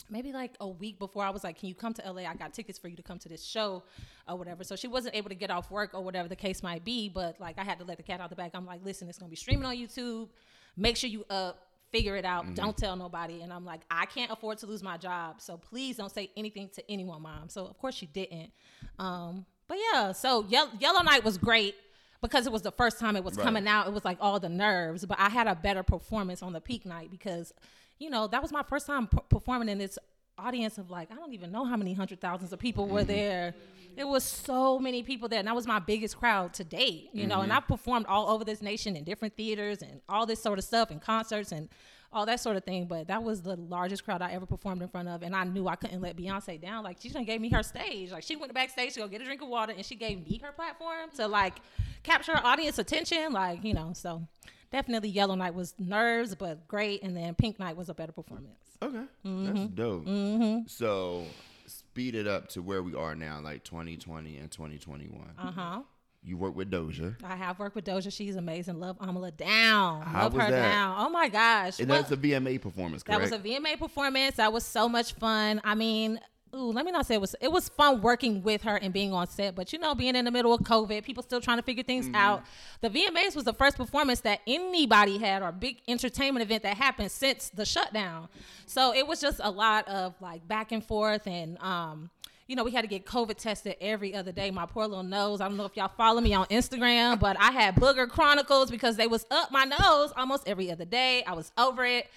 maybe like a week before I was like, Can you come to LA? I got tickets for you to come to this show or whatever. So she wasn't able to get off work or whatever the case might be. But like I had to let the cat out the bag. I'm like, listen, it's gonna be streaming on YouTube. Make sure you up, figure it out. Don't tell nobody. And I'm like, I can't afford to lose my job. So please don't say anything to anyone, mom. So of course she didn't. Um, but yeah, so Yellow, Yellow Night was great. Because it was the first time it was Right. coming out, it was like all the nerves. But I had a better performance on the peak night because, you know, that was my first time p- performing in this audience of like I don't even know how many hundred thousands of people were mm-hmm. there. It was so many people there, and that was my biggest crowd to date. You know, and mm-hmm. I performed all over this nation in different theaters and all this sort of stuff and concerts and all that sort of thing. But that was the largest crowd I ever performed in front of, and I knew I couldn't let Beyonce down. Like she done gave me her stage. Like she went backstage to go get a drink of water, and she gave me her platform to like capture her audience attention. Like you know, so definitely Yellow Night was nerves, but great, and then Pink Night was a better performance. Okay, Mm-hmm. that's dope. So speed it up to where we are now, like 2020 and 2021. Uh huh. You work with Doja, I have worked with Doja. She's amazing. Love Amala down. How Love her that? down. Oh my gosh. and Well, that's a VMA performance, that was a VMA performance. That was so much fun. I mean, ooh, let me not say it was. It was fun working with her and being on set. But you know, being in the middle of COVID, people still trying to figure things out. The VMAs was the first performance that anybody had or big entertainment event that happened since the shutdown. So it was just a lot of like back and forth and um you know, we had to get COVID tested every other day. My poor little nose. I don't know if y'all follow me on Instagram, but I had booger chronicles because they was up my nose almost every other day. I was over it.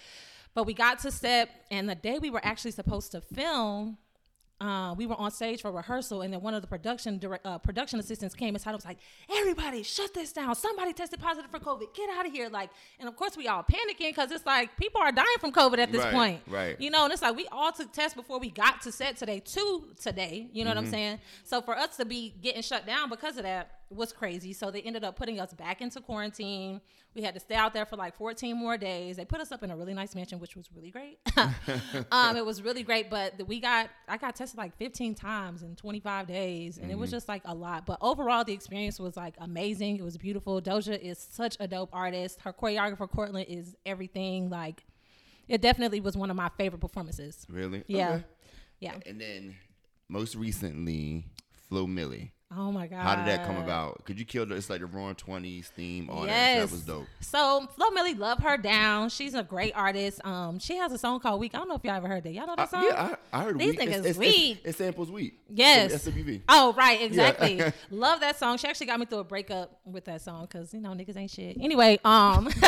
But we got to set, and the day we were actually supposed to film, uh, we were on stage for rehearsal, and then one of the production direct, uh, production assistants came inside. and was like, "Everybody, shut this down! Somebody tested positive for COVID. Get out of here!" Like, and of course we all panicking because it's like people are dying from COVID at this Right, point, right. You know, and it's like we all took tests before we got to set today. To today, you know what I'm saying? So for us to be getting shut down because of that was crazy. So they ended up putting us back into quarantine. We had to stay out there for like 14 more days. They put us up in a really nice mansion, which was really great. [LAUGHS] um, it was really great, but we got I got tested like 15 times in 25 days, and it was just like a lot. But overall, the experience was like amazing. It was beautiful. Doja is such a dope artist. Her choreographer Cortland is everything. Like, it definitely was one of my favorite performances. really? Yeah, Okay. yeah. And then most recently, Flo Milli. Oh my god. How did that come about? Could you kill the, it's like the Roaring Twenties theme, all that. Yes. That was dope. So Flo Milli, love her down. She's a great artist. Um, she has a song called "Weak." I don't know if y'all ever heard that. Y'all know that song? yeah, I, I heard These Weak. niggas it's, it's, weak. It's, it samples weak. Yes. SWV. Oh, right, exactly. [LAUGHS] Love that song. She actually got me through a breakup with that song because you know niggas ain't shit. Anyway, um, [LAUGHS]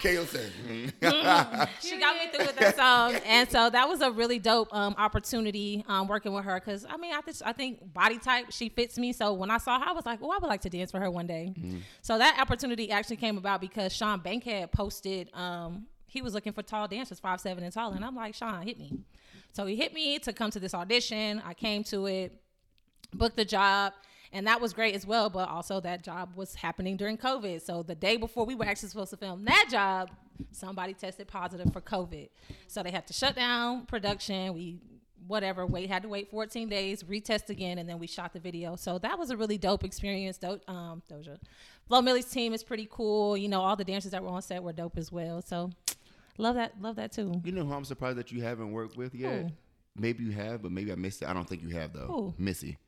KO said. [LAUGHS] she got me through with that song, and so that was a really dope um opportunity um working with her because I mean I think I think body type She fits me. So when I saw her, I was like, oh, I would like to dance for her one day. So that opportunity actually came about because Sean Bankhead posted. Um, he was looking for tall dancers, five seven and taller, and I'm like, Sean, hit me. So he hit me to come to this audition. I came to it, booked the job, and that was great as well. But also that job was happening during COVID. So the day before we were actually supposed to film that job, somebody tested positive for COVID. So they had to shut down production. We whatever wait had to wait 14 days retest again and then we shot the video so that was a really dope experience Do- um doja flo milli's team is pretty cool you know all the dancers that were on set were dope as well so love that love that too You know who I'm surprised that you haven't worked with yet? Who? Maybe you have, but maybe I missed it. I don't think you have though. Who? Missy.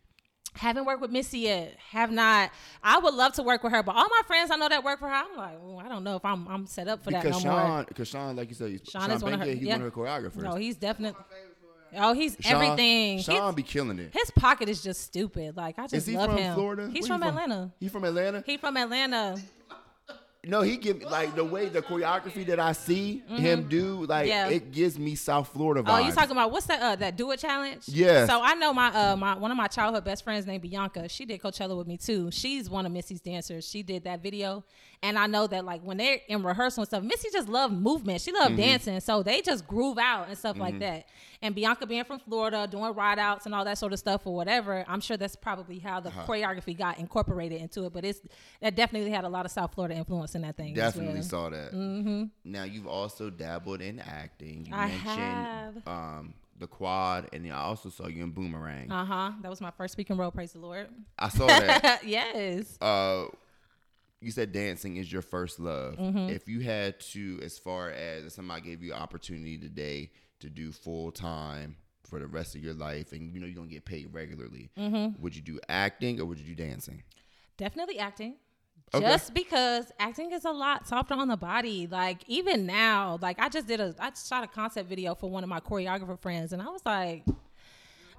haven't worked with Missy yet. Have not. I would love to work with her, but all my friends I know that work for her, I'm like, "Ooh, I don't know if I'm I'm set up for that no Because more. Sean, because Sean, like you said, Sean Sean, is one of her- he's yeah. one of her choreographers. No, he's definitely. Oh, he's Sean, everything. Sean His- be killing it. his pocket is just stupid. Like I just Is he love from him. Florida? He's from he Atlanta. He from Atlanta? He from Atlanta. No, he give me like the way the choreography that I see him do, like Mm-hmm. Yeah. it gives me South Florida vibes. Oh, you talking about what's that? Uh, that do it challenge? Yeah. So I know my uh my one of my childhood best friends named Bianca. She did Coachella with me too. She's one of Missy's dancers. She did that video, and I know that like when they're in rehearsal and stuff, Missy just loved movement. She Mm-hmm. loved dancing, so they just groove out and stuff like that. And Bianca being from Florida, doing ride outs and all that sort of stuff or whatever, I'm sure that's probably how the Uh-huh. choreography got incorporated into it. But it's that definitely had a lot of South Florida influence in that thing. Definitely well. saw that. Mm-hmm. Now you've also dabbled in acting. You I mentioned um, the quad, and I also saw you in Boomerang. Uh huh. That was my first speaking role. Praise the Lord. I saw that. [LAUGHS] yes. uh, you said dancing is your first love. Mm-hmm. If you had to, as far as if somebody gave you an opportunity today to do full time for the rest of your life, and you know you're gonna get paid regularly, Mm-hmm. would you do acting or would you do dancing? Definitely acting. Okay. Just because acting is a lot softer on the body. Like even now, like I just did a I shot a concept video for one of my choreographer friends and I was like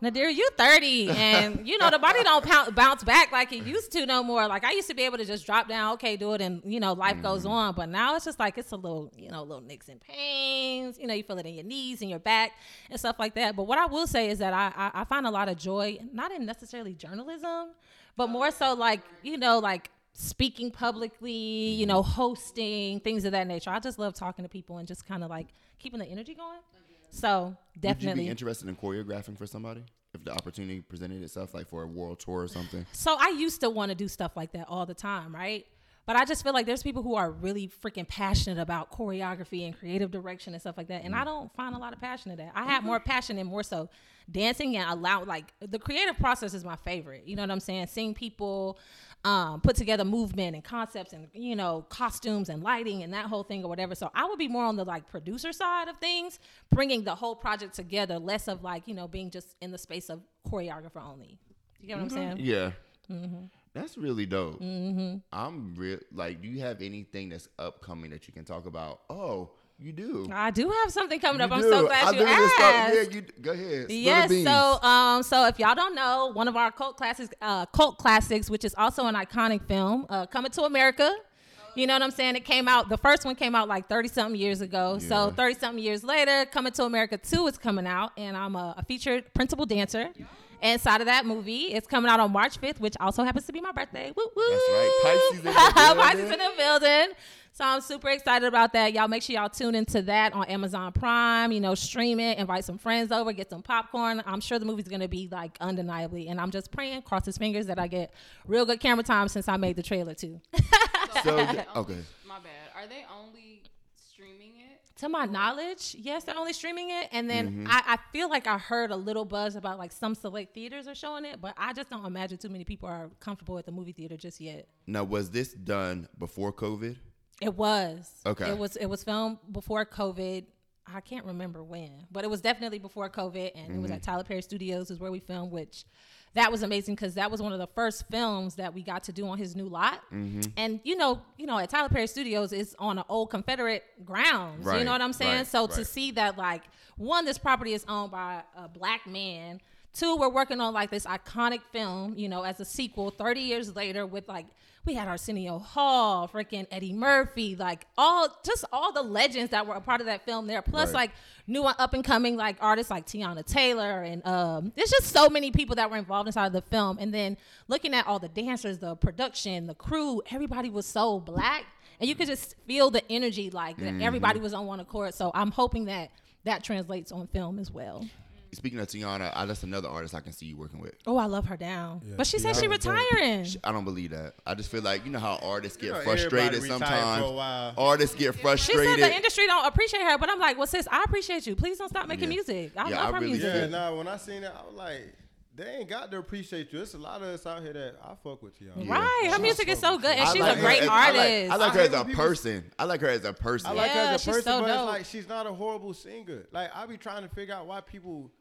Nadir, you 30 and you know the body don't pound, bounce back like it used to no more. Like I used to be able to just drop down, okay, do it and you know life goes mm-hmm. on, but now it's just like it's a little, you know, little nicks and pains, you know, you feel it in your knees and your back and stuff like that. But what I will say is that I I, I find a lot of joy not in necessarily journalism, but more so like, you know, like speaking publicly, you know, hosting, things of that nature. I just love talking to people and just kind of like keeping the energy going. So Would you definitely. be interested in choreographing for somebody if the opportunity presented itself, like for a world tour or something? So I used to want to do stuff like that all the time, right? But I just feel like there's people who are really freaking passionate about choreography and creative direction and stuff like that. And I mm. don't find a lot of passion in that. I have more passion in more so dancing and allow like the creative process is my favorite. You know what I'm saying? Seeing people um, put together movement and concepts and you know costumes and lighting and that whole thing or whatever. So I would be more on the like producer side of things, bringing the whole project together, less of like you know being just in the space of choreographer only. You get what I'm saying? Yeah. That's really dope. Mm-hmm. I'm real. Like, do you have anything that's upcoming that you can talk about? Oh, you do. I do have something coming You up. I'm so glad I you literally just thought- asked. yeah, you go ahead. Yes. So, um, so if y'all don't know, one of our cult classics, uh, cult classics, which is also an iconic film, uh, Coming to America. You know what I'm saying? It came out. The first one came out like 30 something years ago. Yeah. So 30 something years later, Coming to America 2 is coming out, and I'm a, a featured principal dancer. Inside of that movie, it's coming out on March 5th, which also happens to be my birthday. Woo woo! That's right. [LAUGHS] Pisces in the Pisces in the building. So I'm super excited about that. Y'all make sure y'all tune into that on Amazon Prime. You know, stream it, invite some friends over, get some popcorn. I'm sure the movie's gonna be like undeniably. And I'm just praying, cross his fingers that I get real good camera time since I made the trailer too. [LAUGHS] So, Are [LAUGHS] they yeah, only- okay. My bad. Are they only streaming it? to my knowledge, yes, they're only streaming it. And then Mm-hmm. I, I feel like I heard a little buzz about like some select theaters are showing it, but I just don't imagine too many people are comfortable at the movie theater just yet. Now, was this done before COVID? It was. Okay. It was it was filmed before COVID. I can't remember when, but it was definitely before COVID, and it was Mm-hmm. at Tyler Perry Studios is where we filmed, which that was amazing because that was one of the first films that we got to do on his new lot. Mm-hmm. And you know, you know, at Tyler Perry Studios it's on an old Confederate grounds. You know what I'm saying? right, so to see that, like, one, this property is owned by a black man. Two, we're working on like this iconic film, you know, as a sequel 30 years later with like we had Arsenio Hall, freaking Eddie Murphy, like all just all the legends that were a part of that film there. Plus Right. like new and up and coming like artists like Teyana Taylor and um there's just so many people that were involved inside of the film. And then looking at all the dancers, the production, the crew, everybody was so black and you could just feel the energy like that everybody was on one accord. So I'm hoping that that translates on film as well. Speaking of Teyana, I, that's another artist I can see you working with. Oh, I love her down. but she said she Teyana's dope. retiring. I don't believe that. I just feel like you know how artists get know, frustrated sometimes. for a while. Artists get frustrated. She frustrated. said the industry don't appreciate her, but I'm like, well, sis, I appreciate you. Please don't stop making Yeah. music. I Yeah, love I her really music. Yeah, Yeah. nah. When I seen that, I was like, they ain't got to appreciate you. There's a lot of us out here that I fuck with y'all. Right, her music is so good, and I she's like a her great I like- artist. I like, I her as a people- person. I like her as a person. I like her as a person, so but dope. it's like she's not a horrible singer. Like I be trying to figure out why people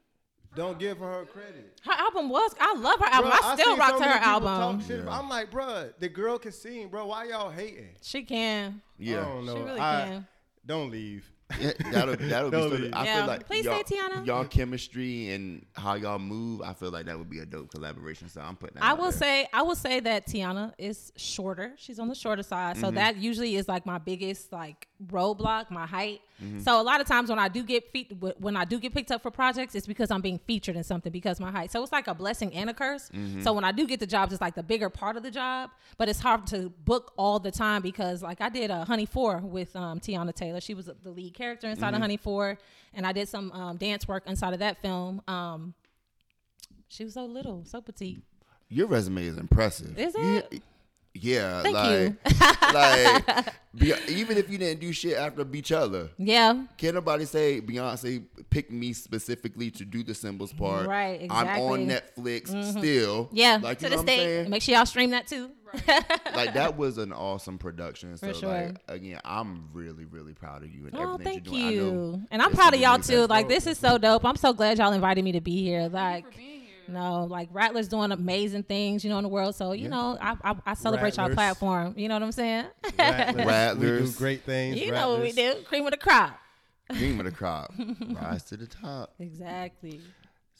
don't give her her credit. Her album was. I love her album. Bruh, I still seen rock so to her album. talk shit about- I'm like, bruh, the girl can sing, bro. Why y'all hating? She can. yeah. I don't know. She really I- can. Don't leave. Yeah, that'll that'll be. Don't I Yeah. feel like Please y'all, say Teyana. Y'all chemistry and how y'all move. I feel like that would be a dope collaboration. So I'm putting. That I will there. say, I will say that Teyana is shorter. She's on the shorter side, Mm-hmm. so that usually is like my biggest like roadblock, my height. Mm-hmm. So a lot of times when I do get fe- when I do get picked up for projects, it's because I'm being featured in something because my height. So it's like a blessing and a curse. Mm-hmm. So when I do get the jobs, it's like the bigger part of the job, but it's hard to book all the time because like I did a Honey Four with um, Teyana Taylor. She was the lead character inside Mm-hmm. of Honey Four, and I did some um, dance work inside of that film. Um, she was so little, so petite. your resume is impressive. Is You- it? Yeah, Thank like, you. [LAUGHS] like be, even if you didn't do shit after Beachella, Yeah. can nobody say Beyonce picked me specifically to do the symbols part? Right, exactly. I'm on exactly. Netflix mm-hmm. still. Yeah, like to you the know state. Make sure y'all stream that too. like that [LAUGHS] was an awesome production. So For sure. like again, I'm really really proud of you and Oh, everything thank you're doing. I know you. And I'm proud of y'all too. Like dope. this is so dope. I'm so glad y'all invited me to be here. Thank Like you for no, like Rattler's doing amazing things, you know, in the world. So you know, I I, I celebrate y'all platform. You know what I'm saying? [LAUGHS] Rattlers. We do great things. you know what we do. Cream of the crop. Cream of the crop, [LAUGHS] rise to the top. Exactly.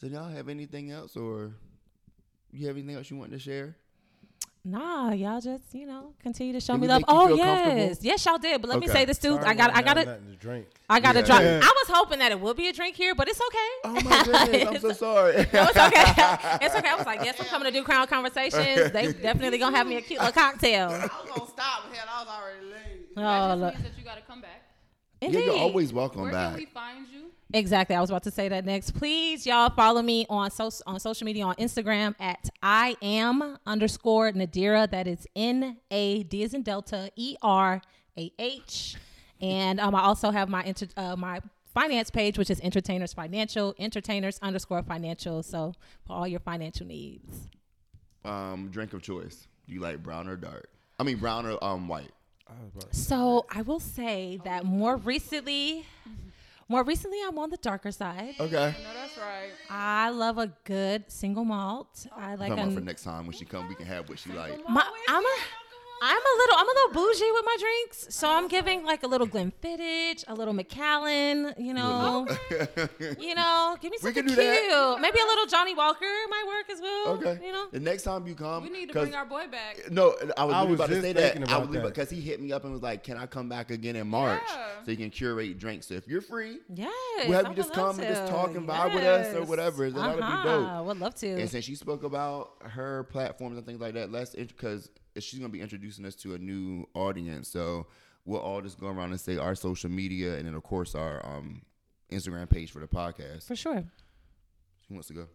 So y'all have anything else, or you have anything else you want to share? Nah, y'all just you know continue to show Did me love. Oh yes, yes y'all did. But let me say this too. Sorry, I got I got have to drink. I got to Yeah. drop. Yeah. [LAUGHS] I was hoping that it would be a drink here, but it's okay. Oh my [LAUGHS] goodness, I'm so sorry. [LAUGHS] No, it's okay. it's okay. I was like, yes, I'm coming to do Crown Conversations. They definitely gonna have me a cute little cocktail. I was gonna stop, but hell, I was already late. Oh, that just look. means that you got to come back. yeah, you're always welcome Where back. can we find you? Exactly. I was about to say that next. Please, y'all follow me on so, on social media on Instagram at I am underscore Nadira. That is N A D is in Delta E R A H. And um, I also have my inter- uh, my finance page, which is Entertainers Financial, Entertainers underscore Financial. So for all your financial needs. um, drink of choice. You like brown or dark? I mean brown or um white. So I will say that more recently, more recently, I'm on the darker side. Okay. No, that's right. I love a good single malt. I like Talking about for a, next time when she come, we can have what she like. my, I'm a I'm a little I'm a little bougie with my drinks, so I'm giving like a little Glenfiddich, a little Macallan, [LAUGHS] you know, you [LAUGHS] know, give me We something cute. that. Maybe a little Johnnie Walker might work as well. Okay. you know. The next time you come, We need to bring our boy back. No, I was, I was about to say that. thinking I was because he hit me up and was like, "Can I come back again in March Yeah. so you can curate drinks? So if you're free, Yes, we'll have I you just would love come and just to. talk and vibe with us or Yes. whatever. Then that'd be Uh-huh. dope. Would love to. And since she spoke about her platforms and things like that, let's because she's gonna be introducing us to a new audience. So we'll all just go around and say our social media and then of course our um Instagram page for the podcast. For sure. Who wants to go?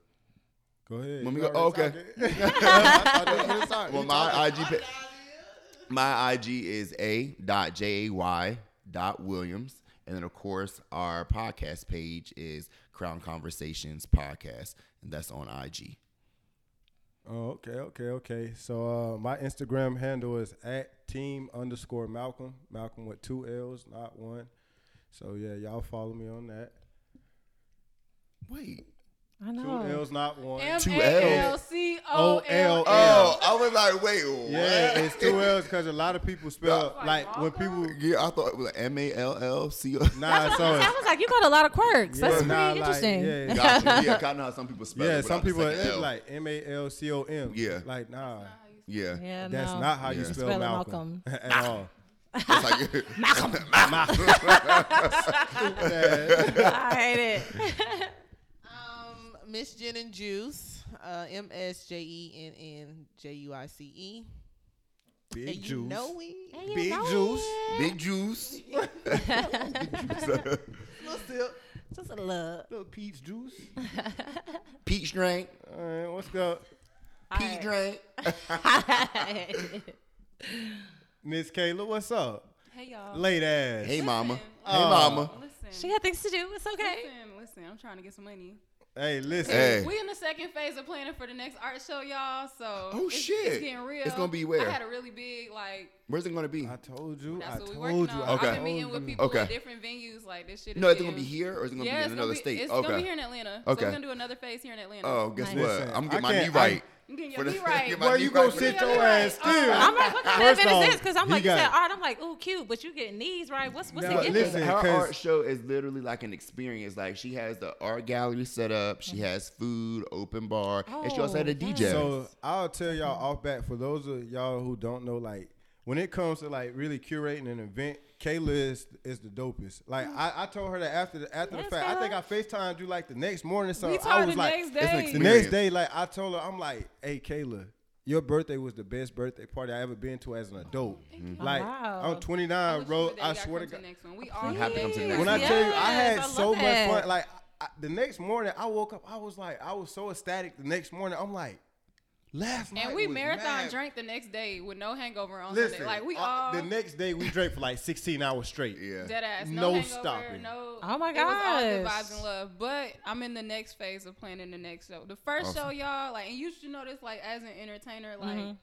Go ahead. Want me go? Oh, okay. talking. [LAUGHS] I thought you was gonna start. [LAUGHS] Well, my. IG pa- my IG is a dot j a y dot williams, and then of course our podcast page is Crown Conversations Podcast, and that's on IG. Oh, okay, okay, okay. So uh, my Instagram handle is at team underscore Malcolm. Malcolm with two L's, not one. So yeah, y'all follow me on that. Wait, I Two know. L's, not one. M Two A L L's. C O L Oh, I was like, wait, what? Yeah, it's two L's because a lot of people spell Like like when people. Yeah, I thought it was M A L L C O. Nah, so I was like, you got a lot of quirks. That's Yeah, pretty nah, like, interesting. yeah. Gotcha. Yeah, kind of how some people spell yeah, it. some without the people second it's L. like M A L C O M. Yeah. like nah, yeah. Yeah, that's no. not how you Yeah. spell, Spell it Malcolm, Malcolm. [LAUGHS] at all. It's like [LAUGHS] Malcolm. [LAUGHS] I hate it. Miss Gin and Juice, uh, M S J E N N J U I C E. Big And you juice. know we And you Big know juice. it. big juice. [LAUGHS] [LAUGHS] [LAUGHS] little sip. Just a little. Little peach juice. Peach drink. All right, what's up, Peach drink. Miss Kayla? What's up? Hey y'all. Late ass. Hey, mama. Listen. Hey, Oh. mama. Listen. she had things to do. It's okay. Listen, listen. I'm trying to get some money. Hey, listen. Hey. We in the second phase of planning for the next art show, y'all. So Oh, it's, shit. it's getting real. It's gonna be where? I had a really big like. Where's it gonna be? I told you. That's I what we told working you. on. I Okay. I've been meeting told with you. people Okay. at different venues. Like this shit. Is No, it's gonna be here or is it gonna yeah, be in it's another gonna be, state? It's okay. gonna be here in Atlanta. So Okay. we're gonna do another phase here in Atlanta. Oh, guess Nice. what? Listen, I'm gonna get my knee right. I'm getting For [LAUGHS] your the- knee right. get my Boy, knee you right gonna sit your ass still. I'm like, what kind First of event off, is this? Because I'm like, you said art. I'm like, ooh, cute, but you getting knees right. What's what's No, the gift? listen, her 'cause- art show is literally like an experience. Like she has the art gallery set up. She mm-hmm. has food, open bar, and she also had a Oh, DJ. So I'll tell y'all off back for those of y'all who don't know, like when it comes to like really curating an event, Kayla is is the dopest. Like I, I told her that after the after Yes, the fact, I think I Facetimed you like the next morning. So We I was the like, next It's an the next day, like I told her, I'm like, hey Kayla, your birthday was the best birthday party I ever been to as an adult. Mm-hmm. Like wow. I'm 29, bro. I swear swear to God. We all You have to come to the next When one. I tell you, I had I so love much fun. Like I, the next morning, I woke up. I was like, I was so ecstatic. The next morning, I'm like, last night. And we marathon mad. drank the next day with no hangover on Listen, Sunday. Like we uh, all the next day we drank for like 16 hours straight. yeah. dead ass. no No, hangover, stopping. No. Oh my god. It was all good vibes and love. But I'm in the next phase of planning the next show. The first show, y'all, like, and you should know this, like, as an entertainer, like. Mhm.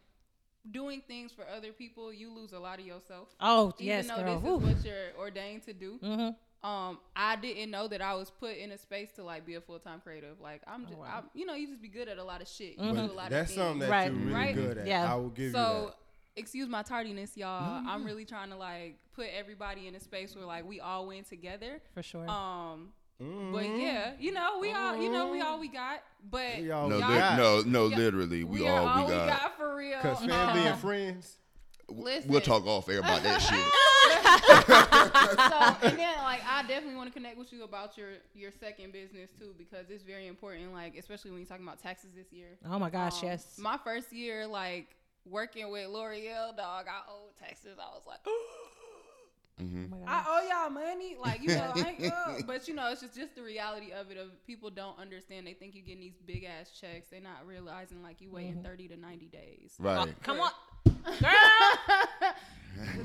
Doing things for other people, you lose a lot of yourself. Oh Even yes, though girl. this Woo. is what you're ordained to do. Mm-hmm. Um I didn't know that I was put in a space to like be a full time creative. Like I'm just, Oh, wow. I'm, you know, you just be good at a lot of shit. You Mhm. do a lot that's of something that Right. you're really Right. good at. Yeah. I will give so, you that. So, excuse my tardiness, y'all. I'm really trying to like put everybody in a space where like we all win together. For sure. Um, Mhm. but yeah, you know, we all, you know, we all we got. But We all No, y'all- li- got. no, no, literally, we, we, all, all we got. for real. Cause family and friends. Listen. We'll talk off air about that shit. [LAUGHS] so and then like I definitely want to connect with you about your your second business too because it's very important like especially when you're talking about taxes this year. oh my gosh, Um, yes. My first year like working with L'Oreal, dog, I owed taxes. I was like, [GASPS] hmm Oh my I owe y'all money, like you know, I ain't, [LAUGHS] but you know, it's just just the reality of it. Of people don't understand. They think you're getting these big ass checks. They're not realizing like you waiting thirty to ninety days. Right. Come on, girl. [LAUGHS]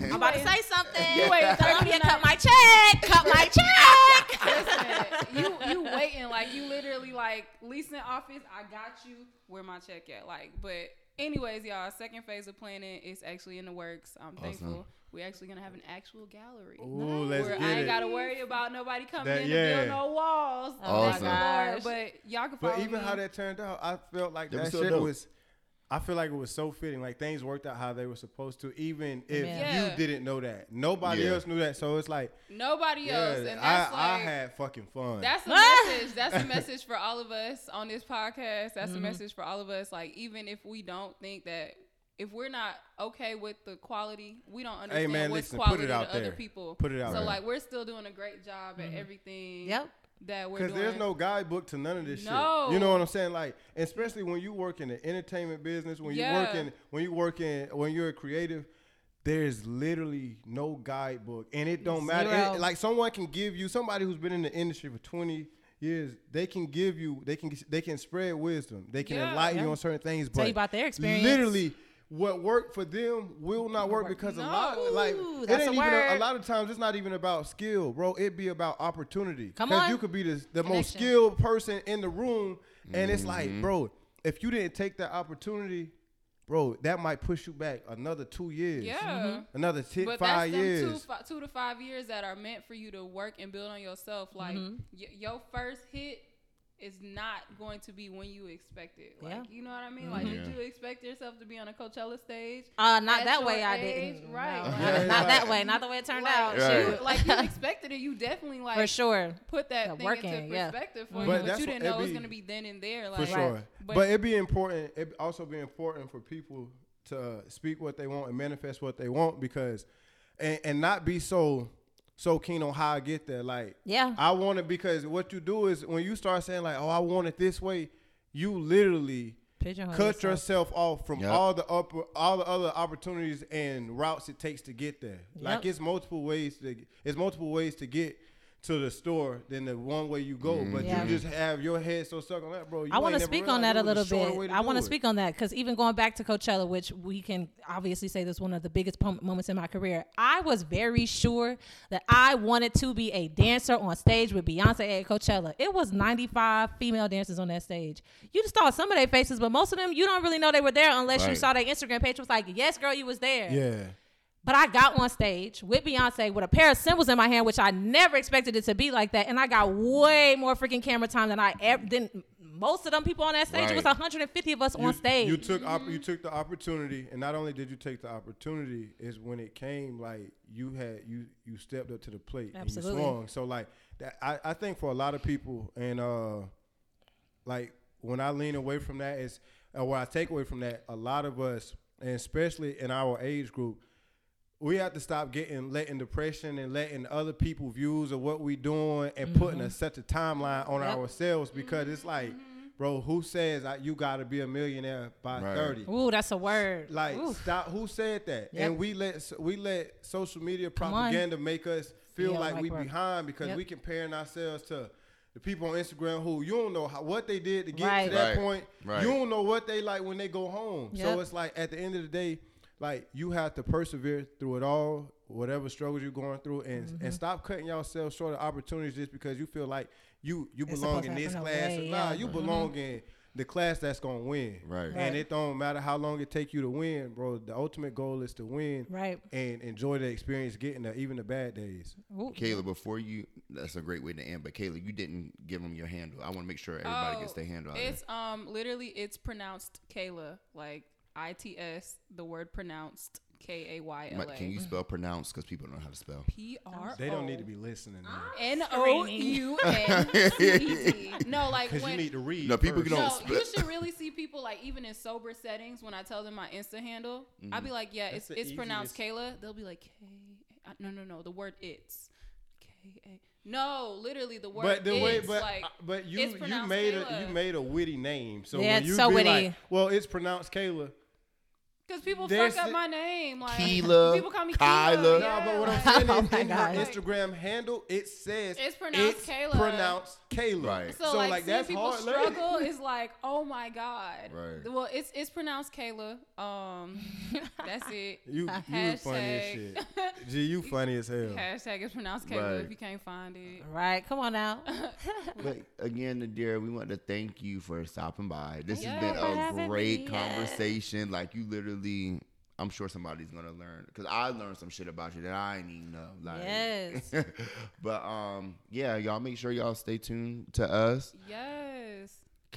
I'm about to say something. You wait Somebody 30 cut my check. Cut my [LAUGHS] check. Listen, you you [LAUGHS] waiting like you literally like leasing office. I got you. Where my check at? Like, but anyways, y'all. Second phase of planning is actually in the works. I'm thankful. We're actually gonna have an actual gallery. Ooh, let's where get I ain't it. gotta worry about nobody coming That- in yeah. to build no walls. Oh my gosh. But y'all can But follow even me. how that turned out, I felt like That that shit dope. was. I feel like it was so fitting. Like things worked out how they were supposed to, even if Yeah. you didn't know that. Nobody Yeah. else knew that. So it's like, nobody yeah, else, and I, that's I like had fucking fun. That's a [LAUGHS] message. That's a message for all of us on this podcast. That's a Mm-hmm. message for all of us. Like, even if we don't think that, if we're not okay with the quality, we don't understand man, what's listen, put quality it out to other people. Put it out So, there. like, we're still doing a great job at everything Yep. That we're Because there's no guidebook to none of this No. shit. You know what I'm saying? Like, especially when you work in the entertainment business, when you work Yeah. in, when you work in, when you're a creative, there's literally no guidebook, and it don't matter. It- like someone can give you somebody who's been in the industry for 20 years. They can give you, they can, they can spread wisdom. They can Yeah. enlighten Yeah. you on certain things. Tell but you about their experience. Literally. What worked for them will not work because a lot, like Ooh, it ain't a even a, a lot of times. It's not even about skill, bro. It be about opportunity. Come 'Cause on. you could be the, the most skilled person in the room, and it's like, Mm-hmm. bro, if you didn't take that opportunity, bro, that might push you back another two years. yeah. Another t- But five that's them years. two, fi- two to five years that are meant for you to work and build on yourself. Like Mm-hmm. y- your first hit is not going to be when you expect it. Like, Yeah. you know what I mean? Like, Yeah. did you expect yourself to be on a Coachella stage? Uh, not that your way. I didn't. right, No. like- Yeah, not that way. Not the way it turned like, out. Right. you, like you expected it. You definitely like For sure. put that The thing working, into yeah. perspective for But you, but you didn't know it it was gonna be then and there. for Like, sure. But- But, it'd be important. It also be important for people to uh, speak what they want and manifest what they want because, and, and not be so so keen on how I get there. Like, Yeah. I want it because what you do is when you start saying like, "Oh, I want it this way," you literally Pigeonhole cut yourself. yourself off from Yep. all the upper, all the other opportunities and routes it takes to get there. Like it's multiple ways to it's multiple ways to get to the store than the one way you go. But mm-hmm. Yeah. you just have your head so stuck on that, bro. You I want to speak on that a little bit. I want to speak on that because even going back to Coachella, which we can obviously say this one of the biggest moments in my career, I was very sure that I wanted to be a dancer on stage with Beyonce at Coachella. It was 95 female dancers on that stage. You just saw some of their faces, but most of them you don't really know they were there unless you saw their Instagram page It was like, "Yes, girl, you was there." Yeah. But I got on stage with Beyonce with a pair of cymbals in my hand, which I never expected it to be like that. And I got way more freaking camera time than I ever than most of them people on that stage. It was 150 of us You, on stage. you took op- you took the opportunity, and not only did you take the opportunity, is when it came like you had you you stepped up to the plate Absolutely. and you swung. So like that, I, I think for a lot of people, and uh, like when I lean away from that is, or what I take away from that, a lot of us, and especially in our age group, we have to stop getting letting depression and letting other people views of what we doing and mm-hmm. putting a, such a timeline on Yep. ourselves because it's mm-hmm. like, bro, who says I, you got to be a millionaire by Right. thirty? Ooh, that's a word. Like, Ooh. stop. Who said that? Yep. And we let we let social media propaganda make us feel Feel like, like we we're- behind because Yep. we comparing ourselves to the people on Instagram who you don't know how, what they did to get Right. to that Right. point. Right. You don't know what they like when they go home. Yep. So it's like at the end of the day, like you have to persevere through it all, whatever struggles you're going through, and Mm-hmm. and stop cutting yourself short of opportunities just because you feel like you you belong in this class. that way, nah, yeah. you Mhm. belong in the class that's gonna win. Right. And it don't matter how long it take you to win, bro. The ultimate goal is to win Right. and enjoy the experience, getting there, even the bad days. Ooh. Kayla, before you, that's a great way to end. But Kayla, you didn't give them your handle. I want to make sure everybody gets their handle. Out there. Oh, It's um literally it's pronounced Kayla, like I T S, the word pronounced K A Y L Mike, Can you spell pronounce? Because people don't know how to spell. P R They don't need to be listening. man. N O U N C E T. No, like Because you when need to read. No, people first. don't no, spell- you should really see people like even in sober settings when I tell them my Insta handle, I'll be like, yeah, That's it's the it's pronounced easiest- Kayla. They'll be like K. uh, No, no, no. The word it's K A. No, literally the word. But the way, it's, but like but you it's you pronounced made a Kayla. you made a witty name. So Yeah, when it's you so be witty. like, well, it's pronounced Kayla. Because people There's fuck up my name. Like Keela, [LAUGHS] people call me Kyla. Keela. No, but what I'm like- [LAUGHS] saying Oh is my in your God. Instagram handle, it says It's pronounced it's Kayla. pronounced Kayla. Right. So, So, like, like, seeing that's people hard learning. struggle [LAUGHS] is like, oh my god. Right. Well, it's it's pronounced Kayla. Um, that's it. You you funny as shit. Gee, you funny as hell. Hashtag is pronounced Kayla Right. if you can't find it. Right. Come on now. But again, Nadir, we want to thank you for stopping by. This Yeah, has been a great me. Yeah. conversation. Like you literally, I'm sure somebody's gonna learn because I learned some shit about you that I didn't even know. Like, Yes. [LAUGHS] but um, yeah, y'all make sure y'all stay tuned to us. Yes.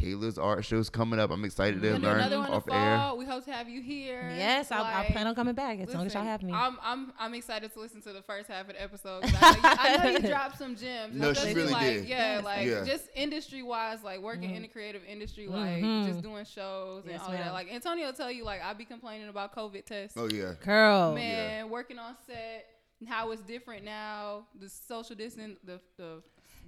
Kayla's art show's coming up. I'm excited to We're gonna do learn another off the air. We hope to have you here. yes, I, I plan on coming back as long as y'all have me. I'm I'm I'm excited to listen to the first half of the episode. 'cause I know, you, I know you [LAUGHS] dropped some gems. No, she really like, did. Yeah, Yes, like Yeah. just industry wise, like working in the creative industry, like Mhm. just doing shows and Yes, all that. Like Antonio will tell you, like I be complaining about COVID tests. Oh yeah. Girl. Man, working on set, how it's different now. The social distance, the the.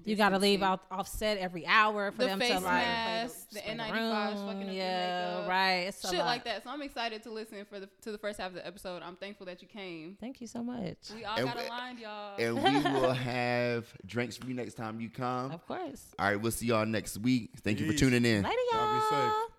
You got to leave distancing. out offset every hour for The them face to like mask, the spray N95s room. fucking Yeah, makeup. right. It's Shit lot. like that. So I'm excited to listen for the to the first half of the episode. I'm thankful that you came. Thank you so much. We all And got we- aligned, y'all. And we [LAUGHS] will have drinks for you next time you come. Of course. All right, we'll see y'all next week. Thank you for tuning in. Later, Y'all be safe. y'all.